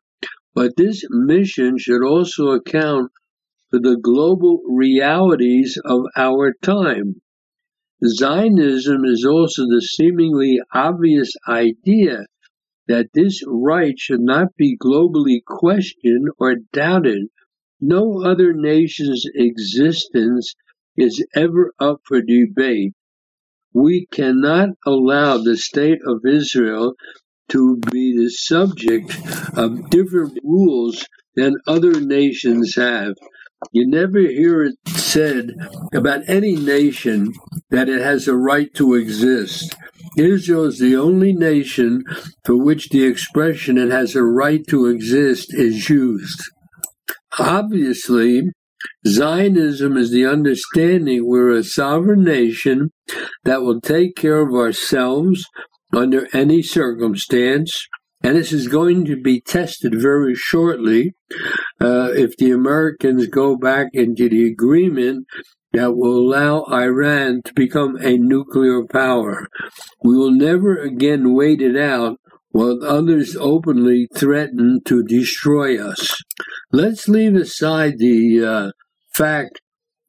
But this mission should also account for the global realities of our time. Zionism is also the seemingly obvious idea that this right should not be globally questioned or doubted no other nation's existence is ever up for debate. We cannot allow the state of Israel to be the subject of different rules than other nations have. You never hear it said about any nation that it has a right to exist. Israel is the only nation for which the expression it has a right to exist is used. Obviously, Zionism is the understanding we're a sovereign nation that will take care of ourselves under any circumstance. And this is going to be tested very shortly uh, if the Americans go back into the agreement that will allow Iran to become a nuclear power. We will never again wait it out while others openly threaten to destroy us. Let's leave aside the uh, fact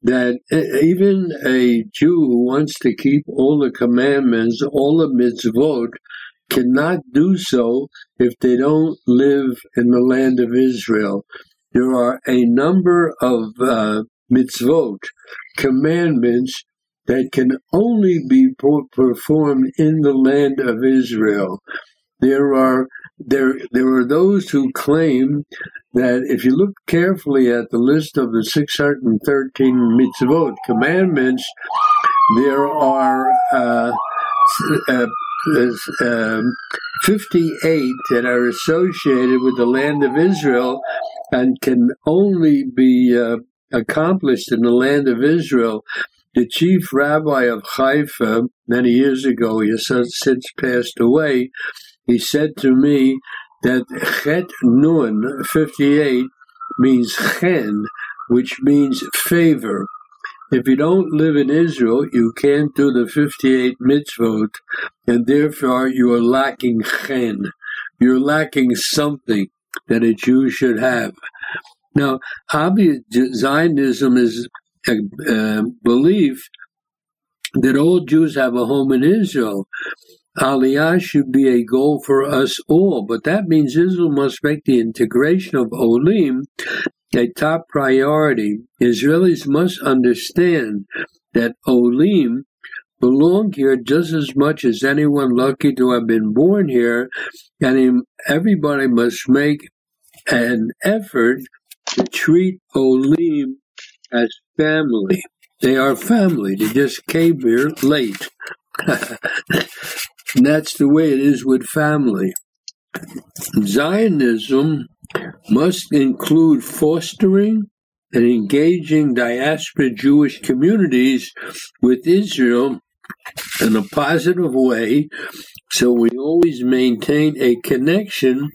that even a Jew who wants to keep all the commandments, all the mitzvot, cannot do so if they don't live in the land of Israel. There are a number of uh, mitzvot, commandments, that can only be performed in the land of Israel. There are there there are those who claim that if you look carefully at the list of the 613 mitzvot commandments, there are uh, uh, um, 58 that are associated with the land of Israel and can only be uh, accomplished in the land of Israel. The chief rabbi of Haifa, many years ago, he has since passed away, he said to me that Chet Nun 58 means chen, which means favor. If you don't live in Israel, you can't do the 58 mitzvot, and therefore you are lacking chen. You're lacking something that a Jew should have. Now, obvious Zionism is a uh, belief that all Jews have a home in Israel. Aliyah should be a goal for us all, but that means Israel must make the integration of Olim a top priority. Israelis must understand that Olim belong here just as much as anyone lucky to have been born here, and everybody must make an effort to treat Olim as family. They are family. They just came here late. and that's the way it is with family. Zionism must include fostering and engaging diaspora Jewish communities with Israel in a positive way so we always maintain a connection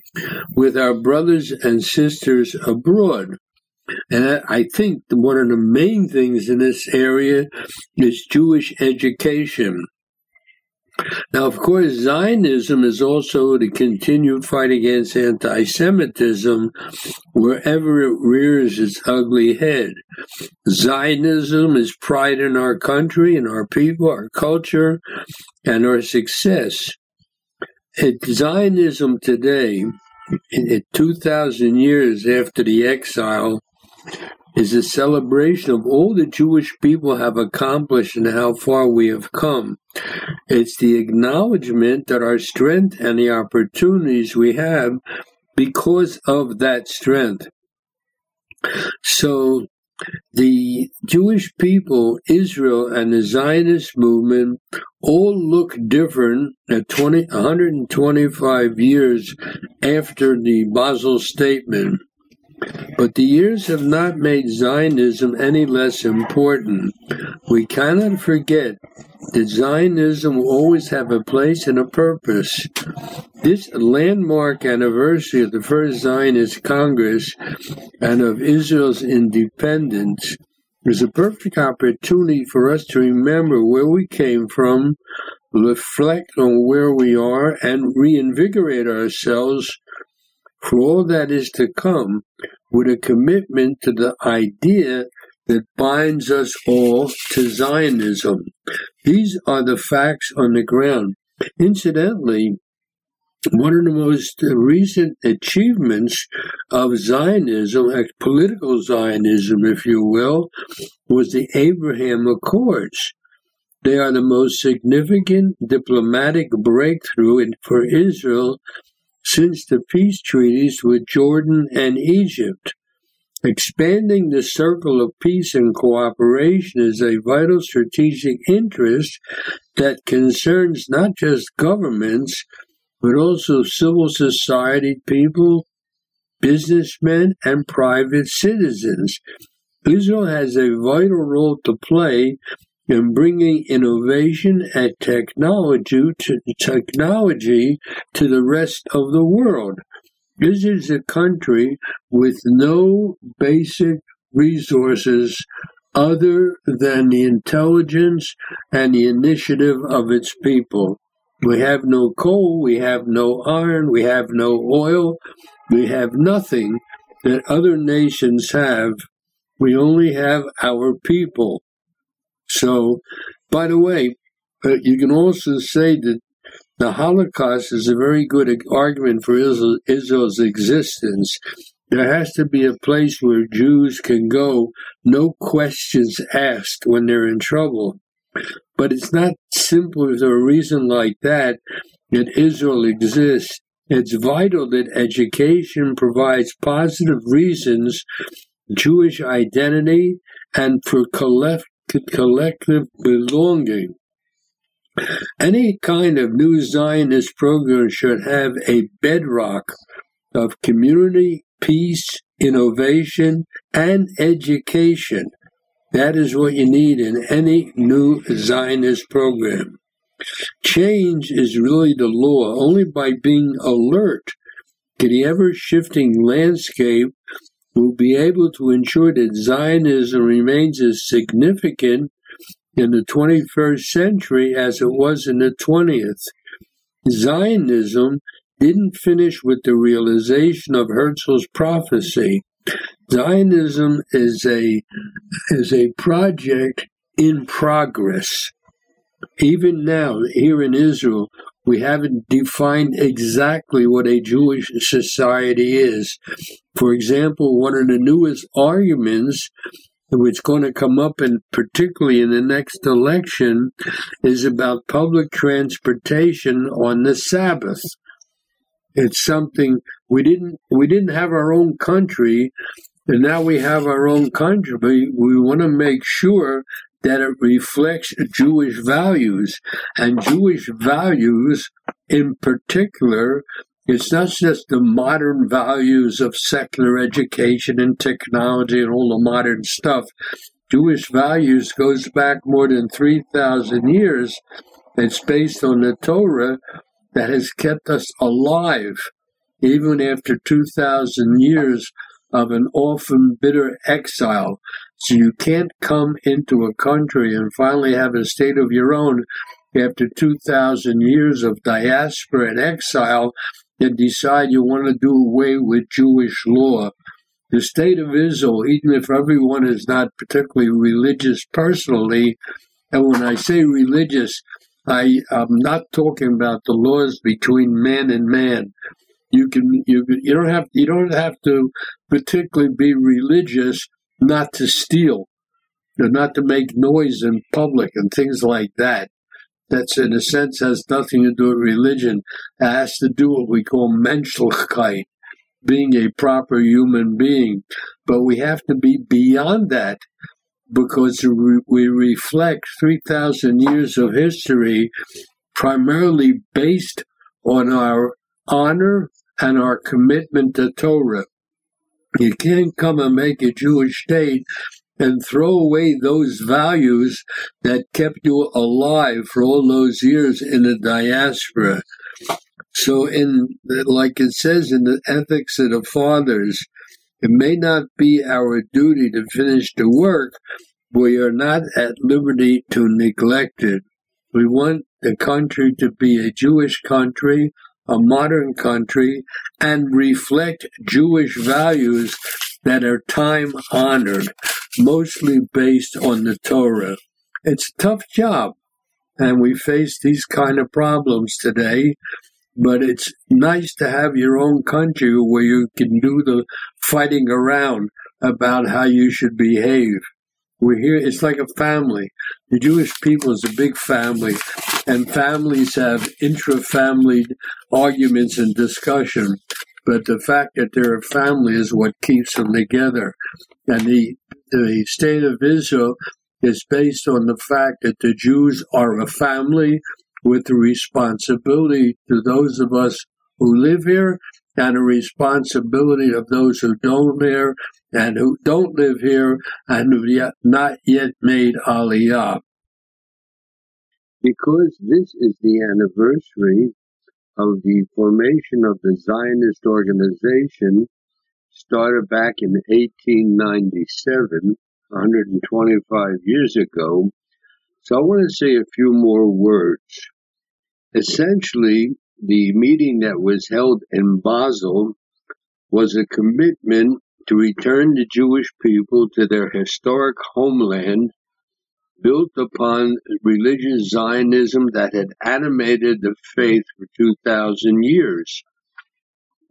with our brothers and sisters abroad. And I think one of the main things in this area is Jewish education. Now, of course, Zionism is also the continued fight against anti Semitism wherever it rears its ugly head. Zionism is pride in our country and our people, our culture, and our success. At Zionism today, 2,000 years after the exile, is a celebration of all the Jewish people have accomplished and how far we have come. It's the acknowledgement that our strength and the opportunities we have because of that strength. So the Jewish people, Israel, and the Zionist movement all look different at 20, 125 years after the Basel Statement. But the years have not made Zionism any less important. We cannot forget that Zionism will always have a place and a purpose. This landmark anniversary of the first Zionist Congress and of Israel's independence is a perfect opportunity for us to remember where we came from, reflect on where we are, and reinvigorate ourselves for all that is to come with a commitment to the idea that binds us all to Zionism. These are the facts on the ground. Incidentally, one of the most recent achievements of Zionism, political Zionism, if you will, was the Abraham Accords. They are the most significant diplomatic breakthrough for Israel since the peace treaties with Jordan and Egypt. Expanding the circle of peace and cooperation is a vital strategic interest that concerns not just governments, but also civil society people, businessmen, and private citizens. Israel has a vital role to play in bringing innovation and technology to, technology to the rest of the world. This is a country with no basic resources other than the intelligence and the initiative of its people. We have no coal, we have no iron, we have no oil, we have nothing that other nations have. We only have our people. So, by the way, uh, you can also say that the Holocaust is a very good argument for Israel, Israel's existence. There has to be a place where Jews can go, no questions asked when they're in trouble. But it's not simply for a reason like that that Israel exists. It's vital that education provides positive reasons, Jewish identity, and for collective belonging. Any kind of new Zionist program should have a bedrock of community, peace, innovation, and education. That is what you need in any new Zionist program. Change is really the law. Only by being alert to the ever shifting landscape will be able to ensure that Zionism remains as significant in the 21st century as it was in the 20th. Zionism didn't finish with the realization of Herzl's prophecy. Zionism is a is a project in progress. Even now, here in Israel, we haven't defined exactly what a Jewish society is. For example, one of the newest arguments which is going to come up and particularly in the next election is about public transportation on the Sabbath. It's something we didn't we didn't have our own country and now we have our own country. We, we want to make sure that it reflects Jewish values and Jewish values in particular. It's not just the modern values of secular education and technology and all the modern stuff. Jewish values goes back more than 3,000 years. It's based on the Torah that has kept us alive even after 2,000 years of an often bitter exile. So you can't come into a country and finally have a state of your own after 2,000 years of diaspora and exile and decide you want to do away with Jewish law. The state of Israel, even if everyone is not particularly religious personally, and when I say religious, I am not talking about the laws between man and man. You can you you don't have you don't have to particularly be religious not to steal, or not to make noise in public and things like that. That's in a sense has nothing to do with religion. It has to do what we call menschlichkeit, being a proper human being. But we have to be beyond that because we reflect 3,000 years of history primarily based on our honor and our commitment to Torah. You can't come and make a Jewish state and throw away those values that kept you alive for all those years in the diaspora. So, in like it says in the Ethics of the Fathers, it may not be our duty to finish the work, we are not at liberty to neglect it. We want the country to be a Jewish country a modern country and reflect Jewish values that are time honored, mostly based on the Torah. It's a tough job, and we face these kind of problems today. but it's nice to have your own country where you can do the fighting around about how you should behave. We're here, it's like a family. The Jewish people is a big family, and families have intra family arguments and discussion. But the fact that they're a family is what keeps them together. And the, the state of Israel is based on the fact that the Jews are a family with a responsibility to those of us who live here and a responsibility of those who don't live and who don't live here and who yet not yet made Aliyah. Because this is the anniversary of the formation of the Zionist organization, started back in 1897, 125 years ago. So I want to say a few more words. Essentially, the meeting that was held in Basel was a commitment to return the Jewish people to their historic homeland built upon religious Zionism that had animated the faith for 2,000 years.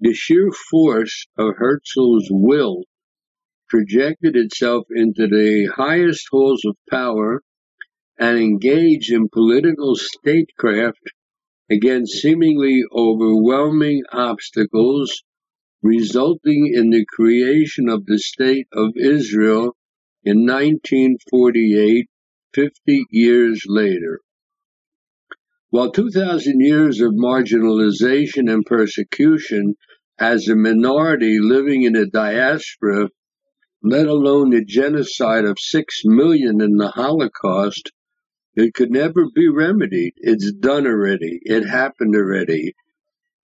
The sheer force of Herzl's will projected itself into the highest halls of power and engaged in political statecraft against seemingly overwhelming obstacles, resulting in the creation of the State of Israel in 1948, 50 years later. While 2,000 years of marginalization and persecution as a minority living in a diaspora, let alone the genocide of 6 million in the Holocaust, it could never be remedied. It's done already. It happened already.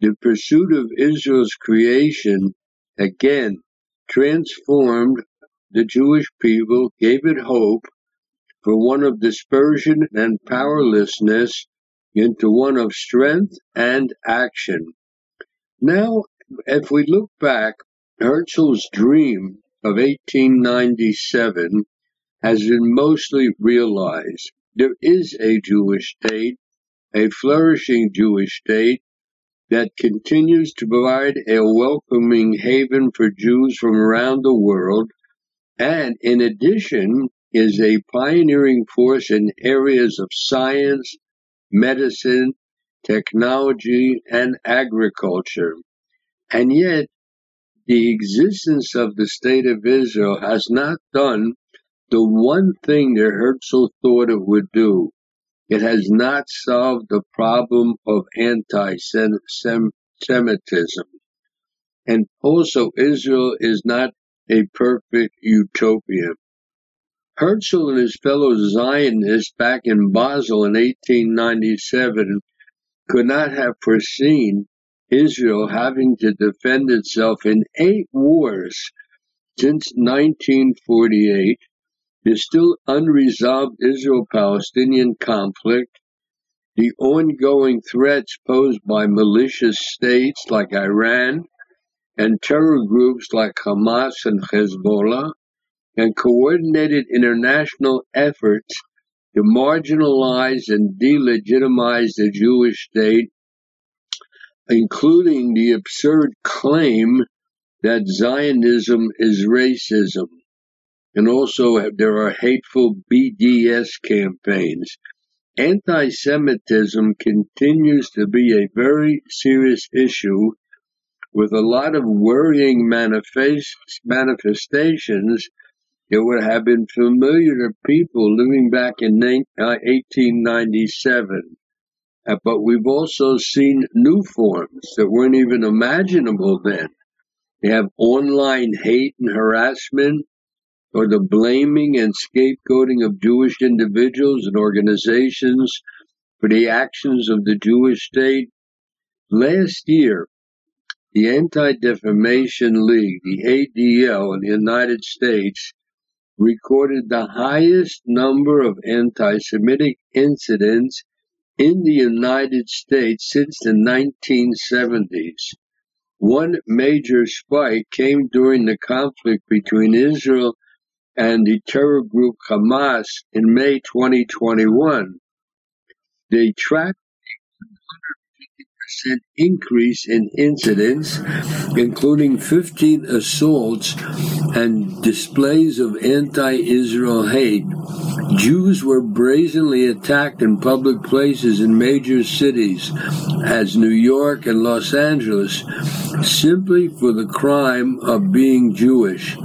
The pursuit of Israel's creation again transformed the Jewish people, gave it hope for one of dispersion and powerlessness into one of strength and action. Now, if we look back, Herzl's dream of 1897 has been mostly realized. There is a Jewish state, a flourishing Jewish state, that continues to provide a welcoming haven for Jews from around the world, and in addition, is a pioneering force in areas of science, medicine, technology, and agriculture. And yet, the existence of the state of Israel has not done the one thing that Herzl thought it would do. It has not solved the problem of anti Semitism. And also, Israel is not a perfect utopia. Herzl and his fellow Zionists back in Basel in 1897 could not have foreseen Israel having to defend itself in eight wars since 1948 the still unresolved Israel-Palestinian conflict, the ongoing threats posed by malicious states like Iran and terror groups like Hamas and Hezbollah, and coordinated international efforts to marginalize and delegitimize the Jewish state, including the absurd claim that Zionism is racism and also there are hateful BDS campaigns. Anti Semitism continues to be a very serious issue with a lot of worrying manifest- manifestations that would have been familiar to people living back in 1897. Uh, but we've also seen new forms that weren't even imaginable then. You have online hate and harassment or the blaming and scapegoating of Jewish individuals and organizations for the actions of the Jewish state. Last year, the Anti Defamation League, the ADL in the United States, recorded the highest number of anti Semitic incidents in the United States since the 1970s. One major spike came during the conflict between Israel and the terror group Hamas in May 2021. They tracked increase in incidents, including 15 assaults and displays of anti Israel hate. Jews were brazenly attacked in public places in major cities as New York and Los Angeles simply for the crime of being Jewish.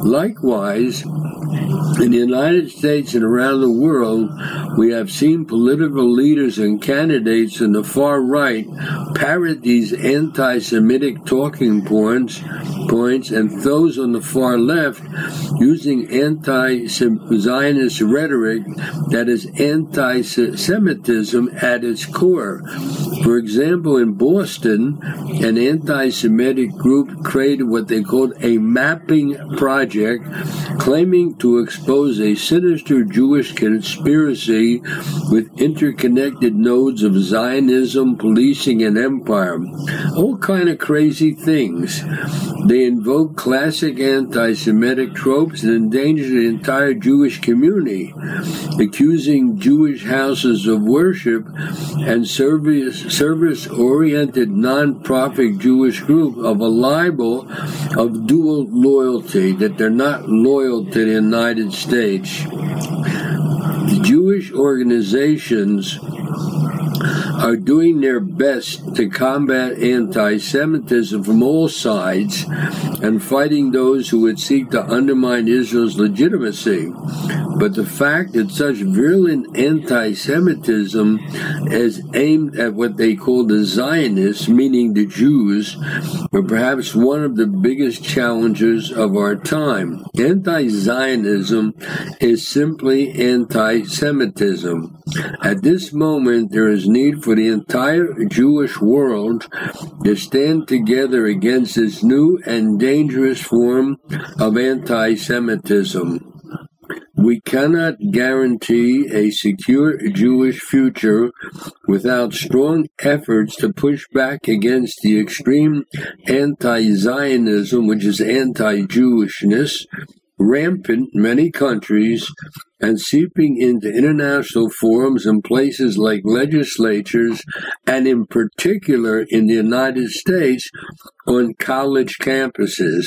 Likewise, in the United States and around the world, we have seen political leaders and candidates in the far right parrot these anti Semitic talking points, points, and those on the far left using anti Zionist rhetoric that is anti Semitism at its core. For example, in Boston, an anti Semitic group created what they called a mapping project, claiming to expose a sinister Jewish conspiracy with interconnected nodes of Zionism, policing, and empire. All kind of crazy things. They invoke classic anti-Semitic tropes and endanger the entire Jewish community, accusing Jewish houses of worship and service, service-oriented non-profit Jewish group of a libel of dual loyalty, that they're not loyal to the United States. The Jewish organizations are doing their best to combat anti Semitism from all sides and fighting those who would seek to undermine Israel's legitimacy. But the fact that such virulent anti Semitism is aimed at what they call the Zionists, meaning the Jews, are perhaps one of the biggest challenges of our time. Anti Zionism is simply anti Semitism. At this moment, there is need for the entire Jewish world to stand together against this new and dangerous form of anti Semitism. We cannot guarantee a secure Jewish future without strong efforts to push back against the extreme anti Zionism, which is anti Jewishness, rampant in many countries and seeping into international forums and places like legislatures, and in particular in the United States on college campuses.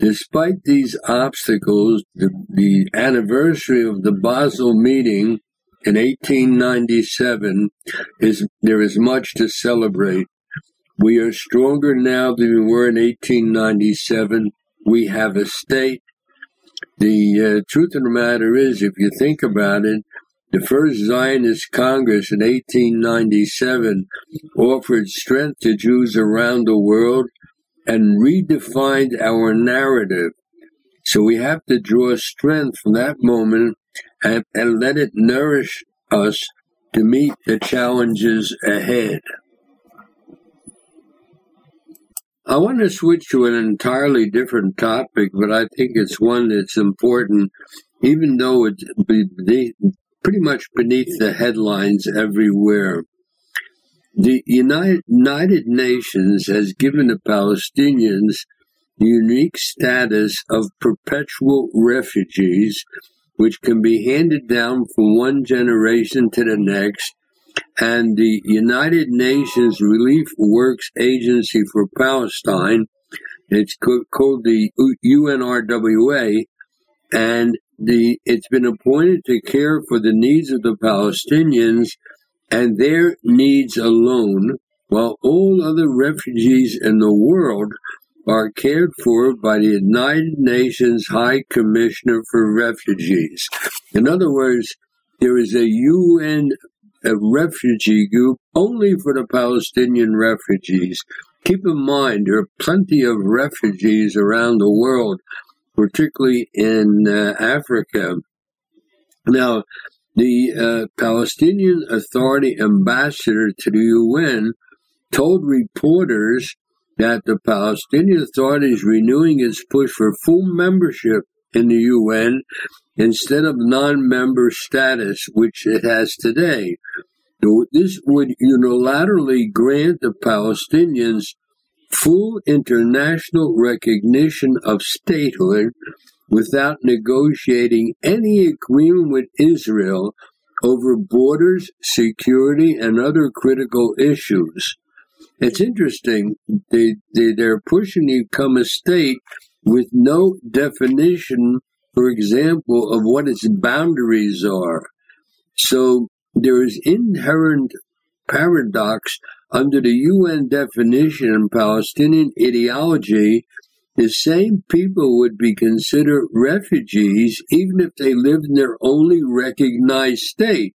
Despite these obstacles, the, the anniversary of the Basel meeting in 1897 is there is much to celebrate. We are stronger now than we were in 1897. We have a state. The uh, truth of the matter is, if you think about it, the first Zionist Congress in 1897 offered strength to Jews around the world and redefined our narrative. So we have to draw strength from that moment and, and let it nourish us to meet the challenges ahead. I want to switch to an entirely different topic, but I think it's one that's important, even though it's pretty much beneath the headlines everywhere. The United, United Nations has given the Palestinians the unique status of perpetual refugees, which can be handed down from one generation to the next. And the United Nations Relief Works Agency for Palestine, it's called the UNRWA, and the it's been appointed to care for the needs of the Palestinians and their needs alone, while all other refugees in the world are cared for by the United Nations High Commissioner for Refugees. In other words, there is a UN a refugee group only for the Palestinian refugees. Keep in mind, there are plenty of refugees around the world, particularly in uh, Africa. Now, the uh, Palestinian Authority ambassador to the UN told reporters that the Palestinian Authority is renewing its push for full membership in the UN instead of non member status, which it has today. This would unilaterally grant the Palestinians full international recognition of statehood without negotiating any agreement with Israel over borders, security, and other critical issues. It's interesting. They, they, they're pushing to become a state with no definition, for example, of what its boundaries are. So there is inherent paradox under the UN definition and Palestinian ideology. The same people would be considered refugees even if they live in their only recognized state.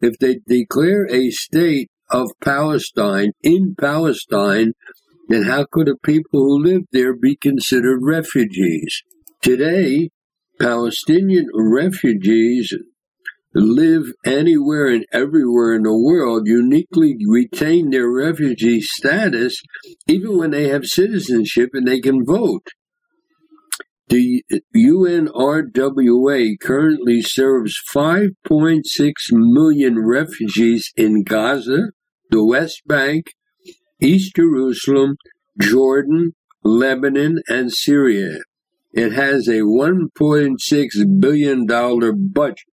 If they declare a state of Palestine in Palestine, then how could the people who live there be considered refugees? Today, Palestinian refugees live anywhere and everywhere in the world uniquely retain their refugee status even when they have citizenship and they can vote. The UNRWA currently serves 5.6 million refugees in Gaza, the West Bank, East Jerusalem, Jordan, Lebanon, and Syria. It has a $1.6 billion budget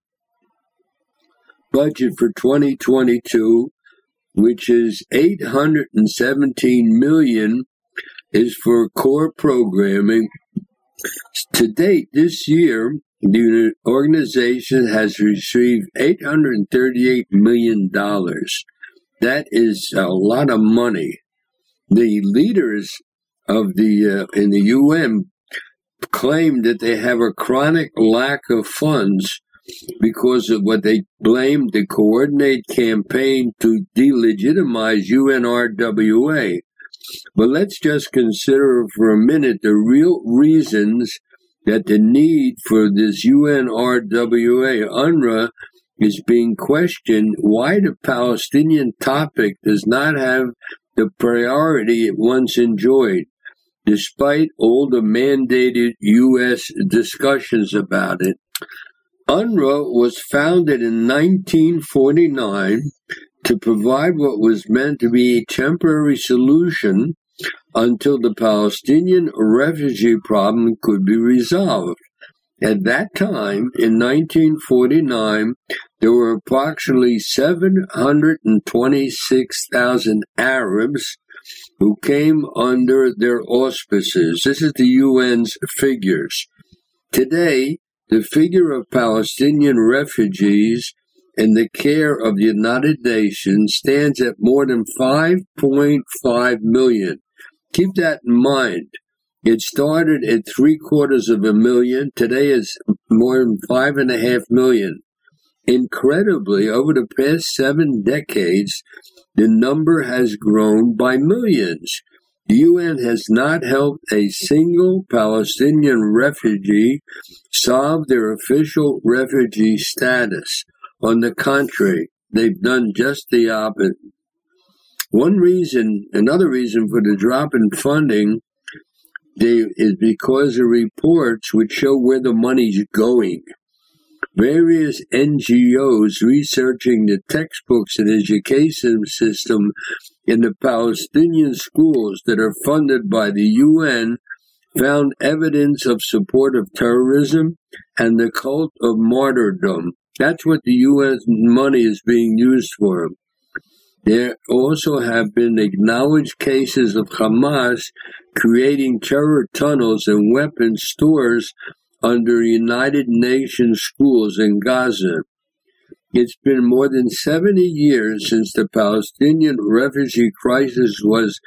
budget for 2022, which is 817 million, is for core programming. To date, this year, the organization has received 838 million dollars. That is a lot of money. The leaders of the uh, in the UN claim that they have a chronic lack of funds because of what they blamed the coordinate campaign to delegitimize UNRWA. But let's just consider for a minute the real reasons that the need for this UNRWA UNRWA is being questioned why the Palestinian topic does not have the priority it once enjoyed, despite all the mandated U.S. discussions about it. UNRWA was founded in 1949 to provide what was meant to be a temporary solution until the Palestinian refugee problem could be resolved. At that time, in 1949, there were approximately 726,000 Arabs who came under their auspices. This is the UN's figures. Today, the figure of Palestinian refugees in the care of the United Nations stands at more than 5.5 million. Keep that in mind. It started at three quarters of a million. Today it's more than five and a half million. Incredibly, over the past seven decades, the number has grown by millions. The UN has not helped a single Palestinian refugee solve their official refugee status. On the contrary, they've done just the opposite. One reason, another reason for the drop in funding they, is because of reports which show where the money's going. Various NGOs researching the textbooks and education system in the Palestinian schools that are funded by the UN found evidence of support of terrorism and the cult of martyrdom. That's what the UN money is being used for. There also have been acknowledged cases of Hamas creating terror tunnels and weapons stores under United Nations schools in Gaza. It's been more than 70 years since the Palestinian refugee crisis was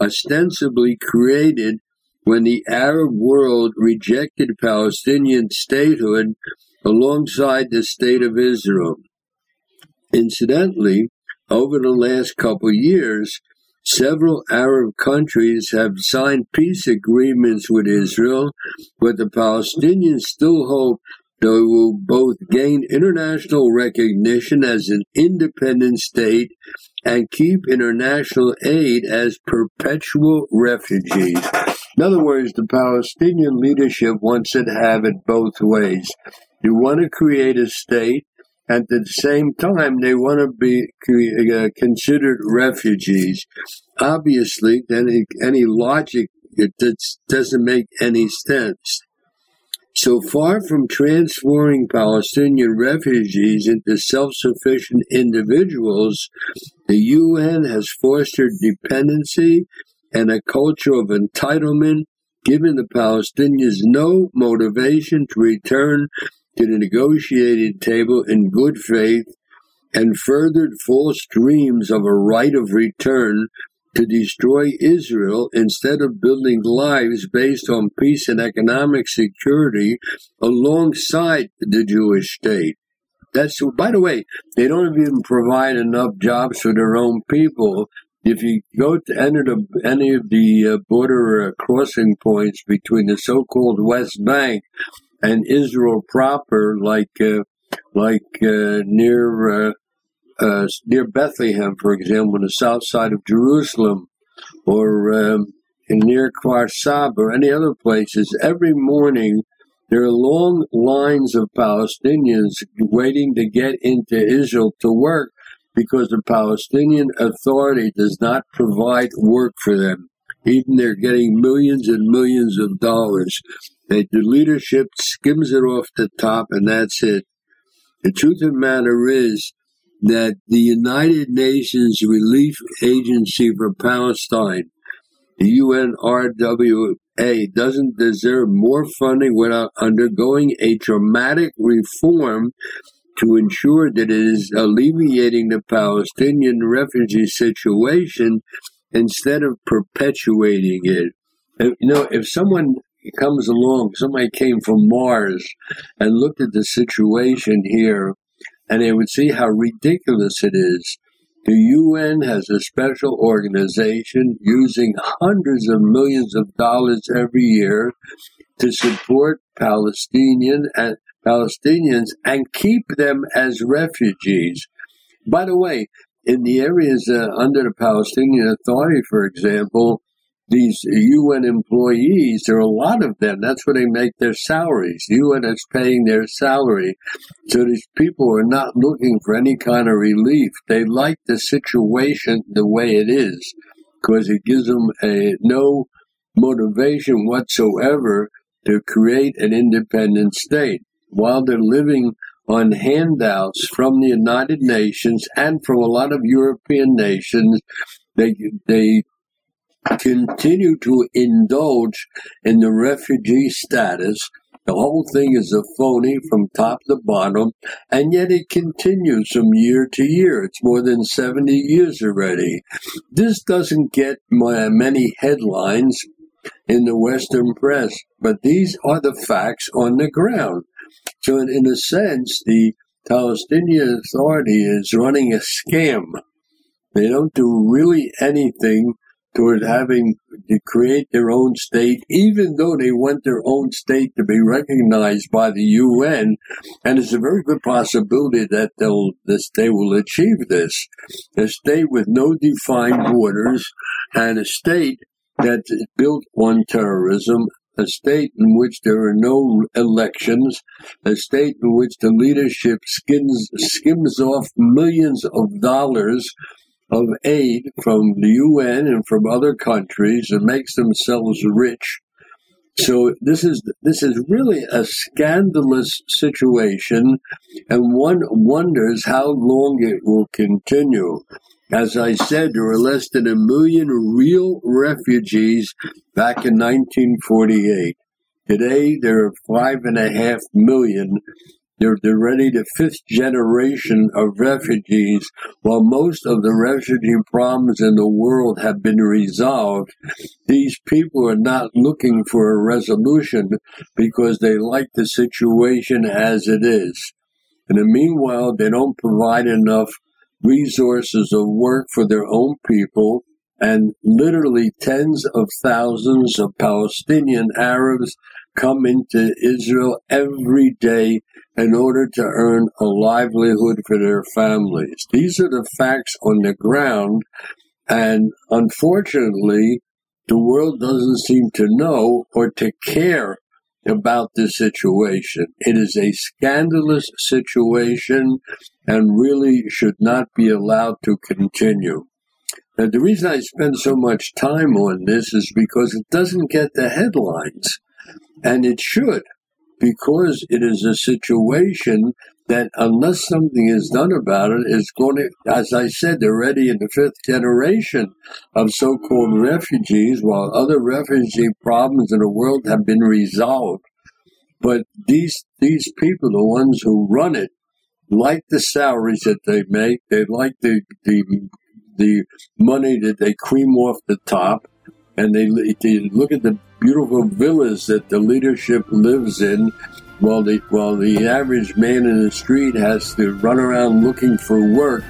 ostensibly created when the Arab world rejected Palestinian statehood alongside the State of Israel. Incidentally, over the last couple years, several Arab countries have signed peace agreements with Israel, but the Palestinians still hope they will both gain international recognition as an independent state and keep international aid as perpetual refugees. In other words, the Palestinian leadership wants to have it both ways. You want to create a state, at the same time, they want to be uh, considered refugees. Obviously, then any logic it doesn't make any sense. So far from transforming Palestinian refugees into self sufficient individuals, the UN has fostered dependency and a culture of entitlement, giving the Palestinians no motivation to return to the negotiating table in good faith, and furthered false dreams of a right of return to destroy Israel instead of building lives based on peace and economic security alongside the Jewish state. That's by the way, they don't even provide enough jobs for their own people. If you go to of the, any of the uh, border uh, crossing points between the so-called West Bank and Israel proper, like uh, like uh, near uh, uh, near Bethlehem, for example, on the south side of Jerusalem, or um, near Kfar Saba, or any other places, every morning there are long lines of Palestinians waiting to get into Israel to work because the Palestinian Authority does not provide work for them. Even they're getting millions and millions of dollars. They, the leadership skims it off the top, and that's it. The truth of the matter is, that the United Nations Relief Agency for Palestine, the UNRWA, doesn't deserve more funding without undergoing a dramatic reform to ensure that it is alleviating the Palestinian refugee situation instead of perpetuating it. You know, if someone comes along, somebody came from Mars and looked at the situation here and they would see how ridiculous it is. The UN has a special organization using hundreds of millions of dollars every year to support Palestinian and Palestinians and keep them as refugees. By the way, in the areas uh, under the Palestinian Authority, for example, these UN employees, there are a lot of them. That's where they make their salaries. The UN is paying their salary. So these people are not looking for any kind of relief. They like the situation the way it is because it gives them a no motivation whatsoever to create an independent state while they're living on handouts from the United Nations and from a lot of European nations. They they continue to indulge in the refugee status. The whole thing is a phony from top to bottom, and yet it continues from year to year. It's more than 70 years already. This doesn't get many headlines in the Western press, but these are the facts on the ground. So, in, in a sense, the Palestinian Authority is running a scam. They don't do really anything toward having to create their own state, even though they want their own state to be recognized by the UN. And it's a very good possibility that they'll this they will achieve this. A state with no defined borders and a state that's built on terrorism, a state in which there are no elections, a state in which the leadership skins, skims off millions of dollars of aid from the UN and from other countries and makes themselves rich. So this is this is really a scandalous situation, and one wonders how long it will continue. As I said, there were less than a million real refugees back in 1948. Today, there are five and a half million they're, they're ready the fifth generation of refugees. While most of the refugee problems in the world have been resolved, these people are not looking for a resolution because they like the situation as it is. And in the meanwhile, they don't provide enough resources of work for their own people and literally tens of thousands of Palestinian Arabs come into Israel every day in order to earn a livelihood for their families. These are the facts on the ground, and unfortunately, the world doesn't seem to know or to care about this situation. It is a scandalous situation and really should not be allowed to continue. Now, the reason I spend so much time on this is because it doesn't get the headlines, and it should. because it is a situation that unless something is done about it, it, is going to, as I said, they're already in the fifth generation of so-called refugees, while other refugee problems in the world have been resolved. But these these people, the ones who run it, like the salaries that they make. They like the the the money that they cream off the top, and they, they look at the beautiful villas that the leadership lives in, while the while the average man in the street has to run around looking for work,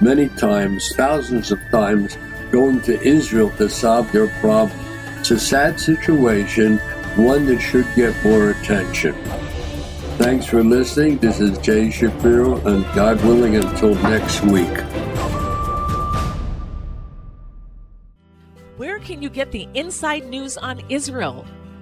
many times, thousands of times, going to Israel to solve their problem. It's a sad situation, one that should get more attention. Thanks for listening. This is Jay Shapiro, and God willing, until next week. Where can you get the inside news on Israel?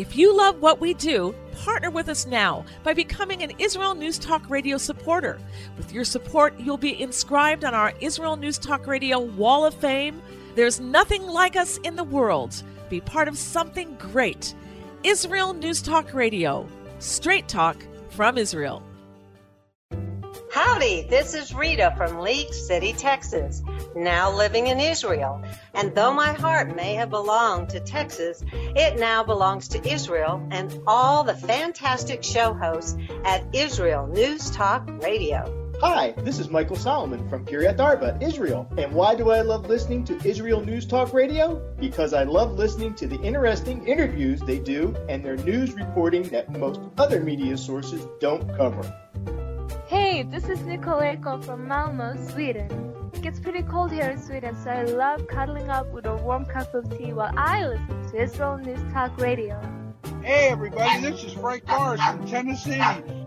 If you love what we do, partner with us now by becoming an Israel News Talk Radio supporter. With your support, you'll be inscribed on our Israel News Talk Radio Wall of Fame. There's nothing like us in the world. Be part of something great. Israel News Talk Radio. Straight talk from Israel. Howdy, this is Rita from League City, Texas, now living in Israel. And though my heart may have belonged to Texas, it now belongs to Israel and all the fantastic show hosts at Israel News Talk Radio. Hi, this is Michael Solomon from Kiryat Arba, Israel. And why do I love listening to Israel News Talk Radio? Because I love listening to the interesting interviews they do and their news reporting that most other media sources don't cover. Hey, this is Nicole Nicoleko from Malmo, Sweden. It gets pretty cold here in Sweden, so I love cuddling up with a warm cup of tea while I listen to Israel News Talk Radio. Hey everybody, this is Frank Morris from Tennessee.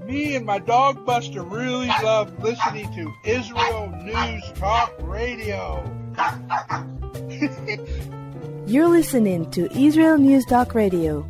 Me and my dog Buster really love listening to Israel News Talk Radio. You're listening to Israel News Talk Radio.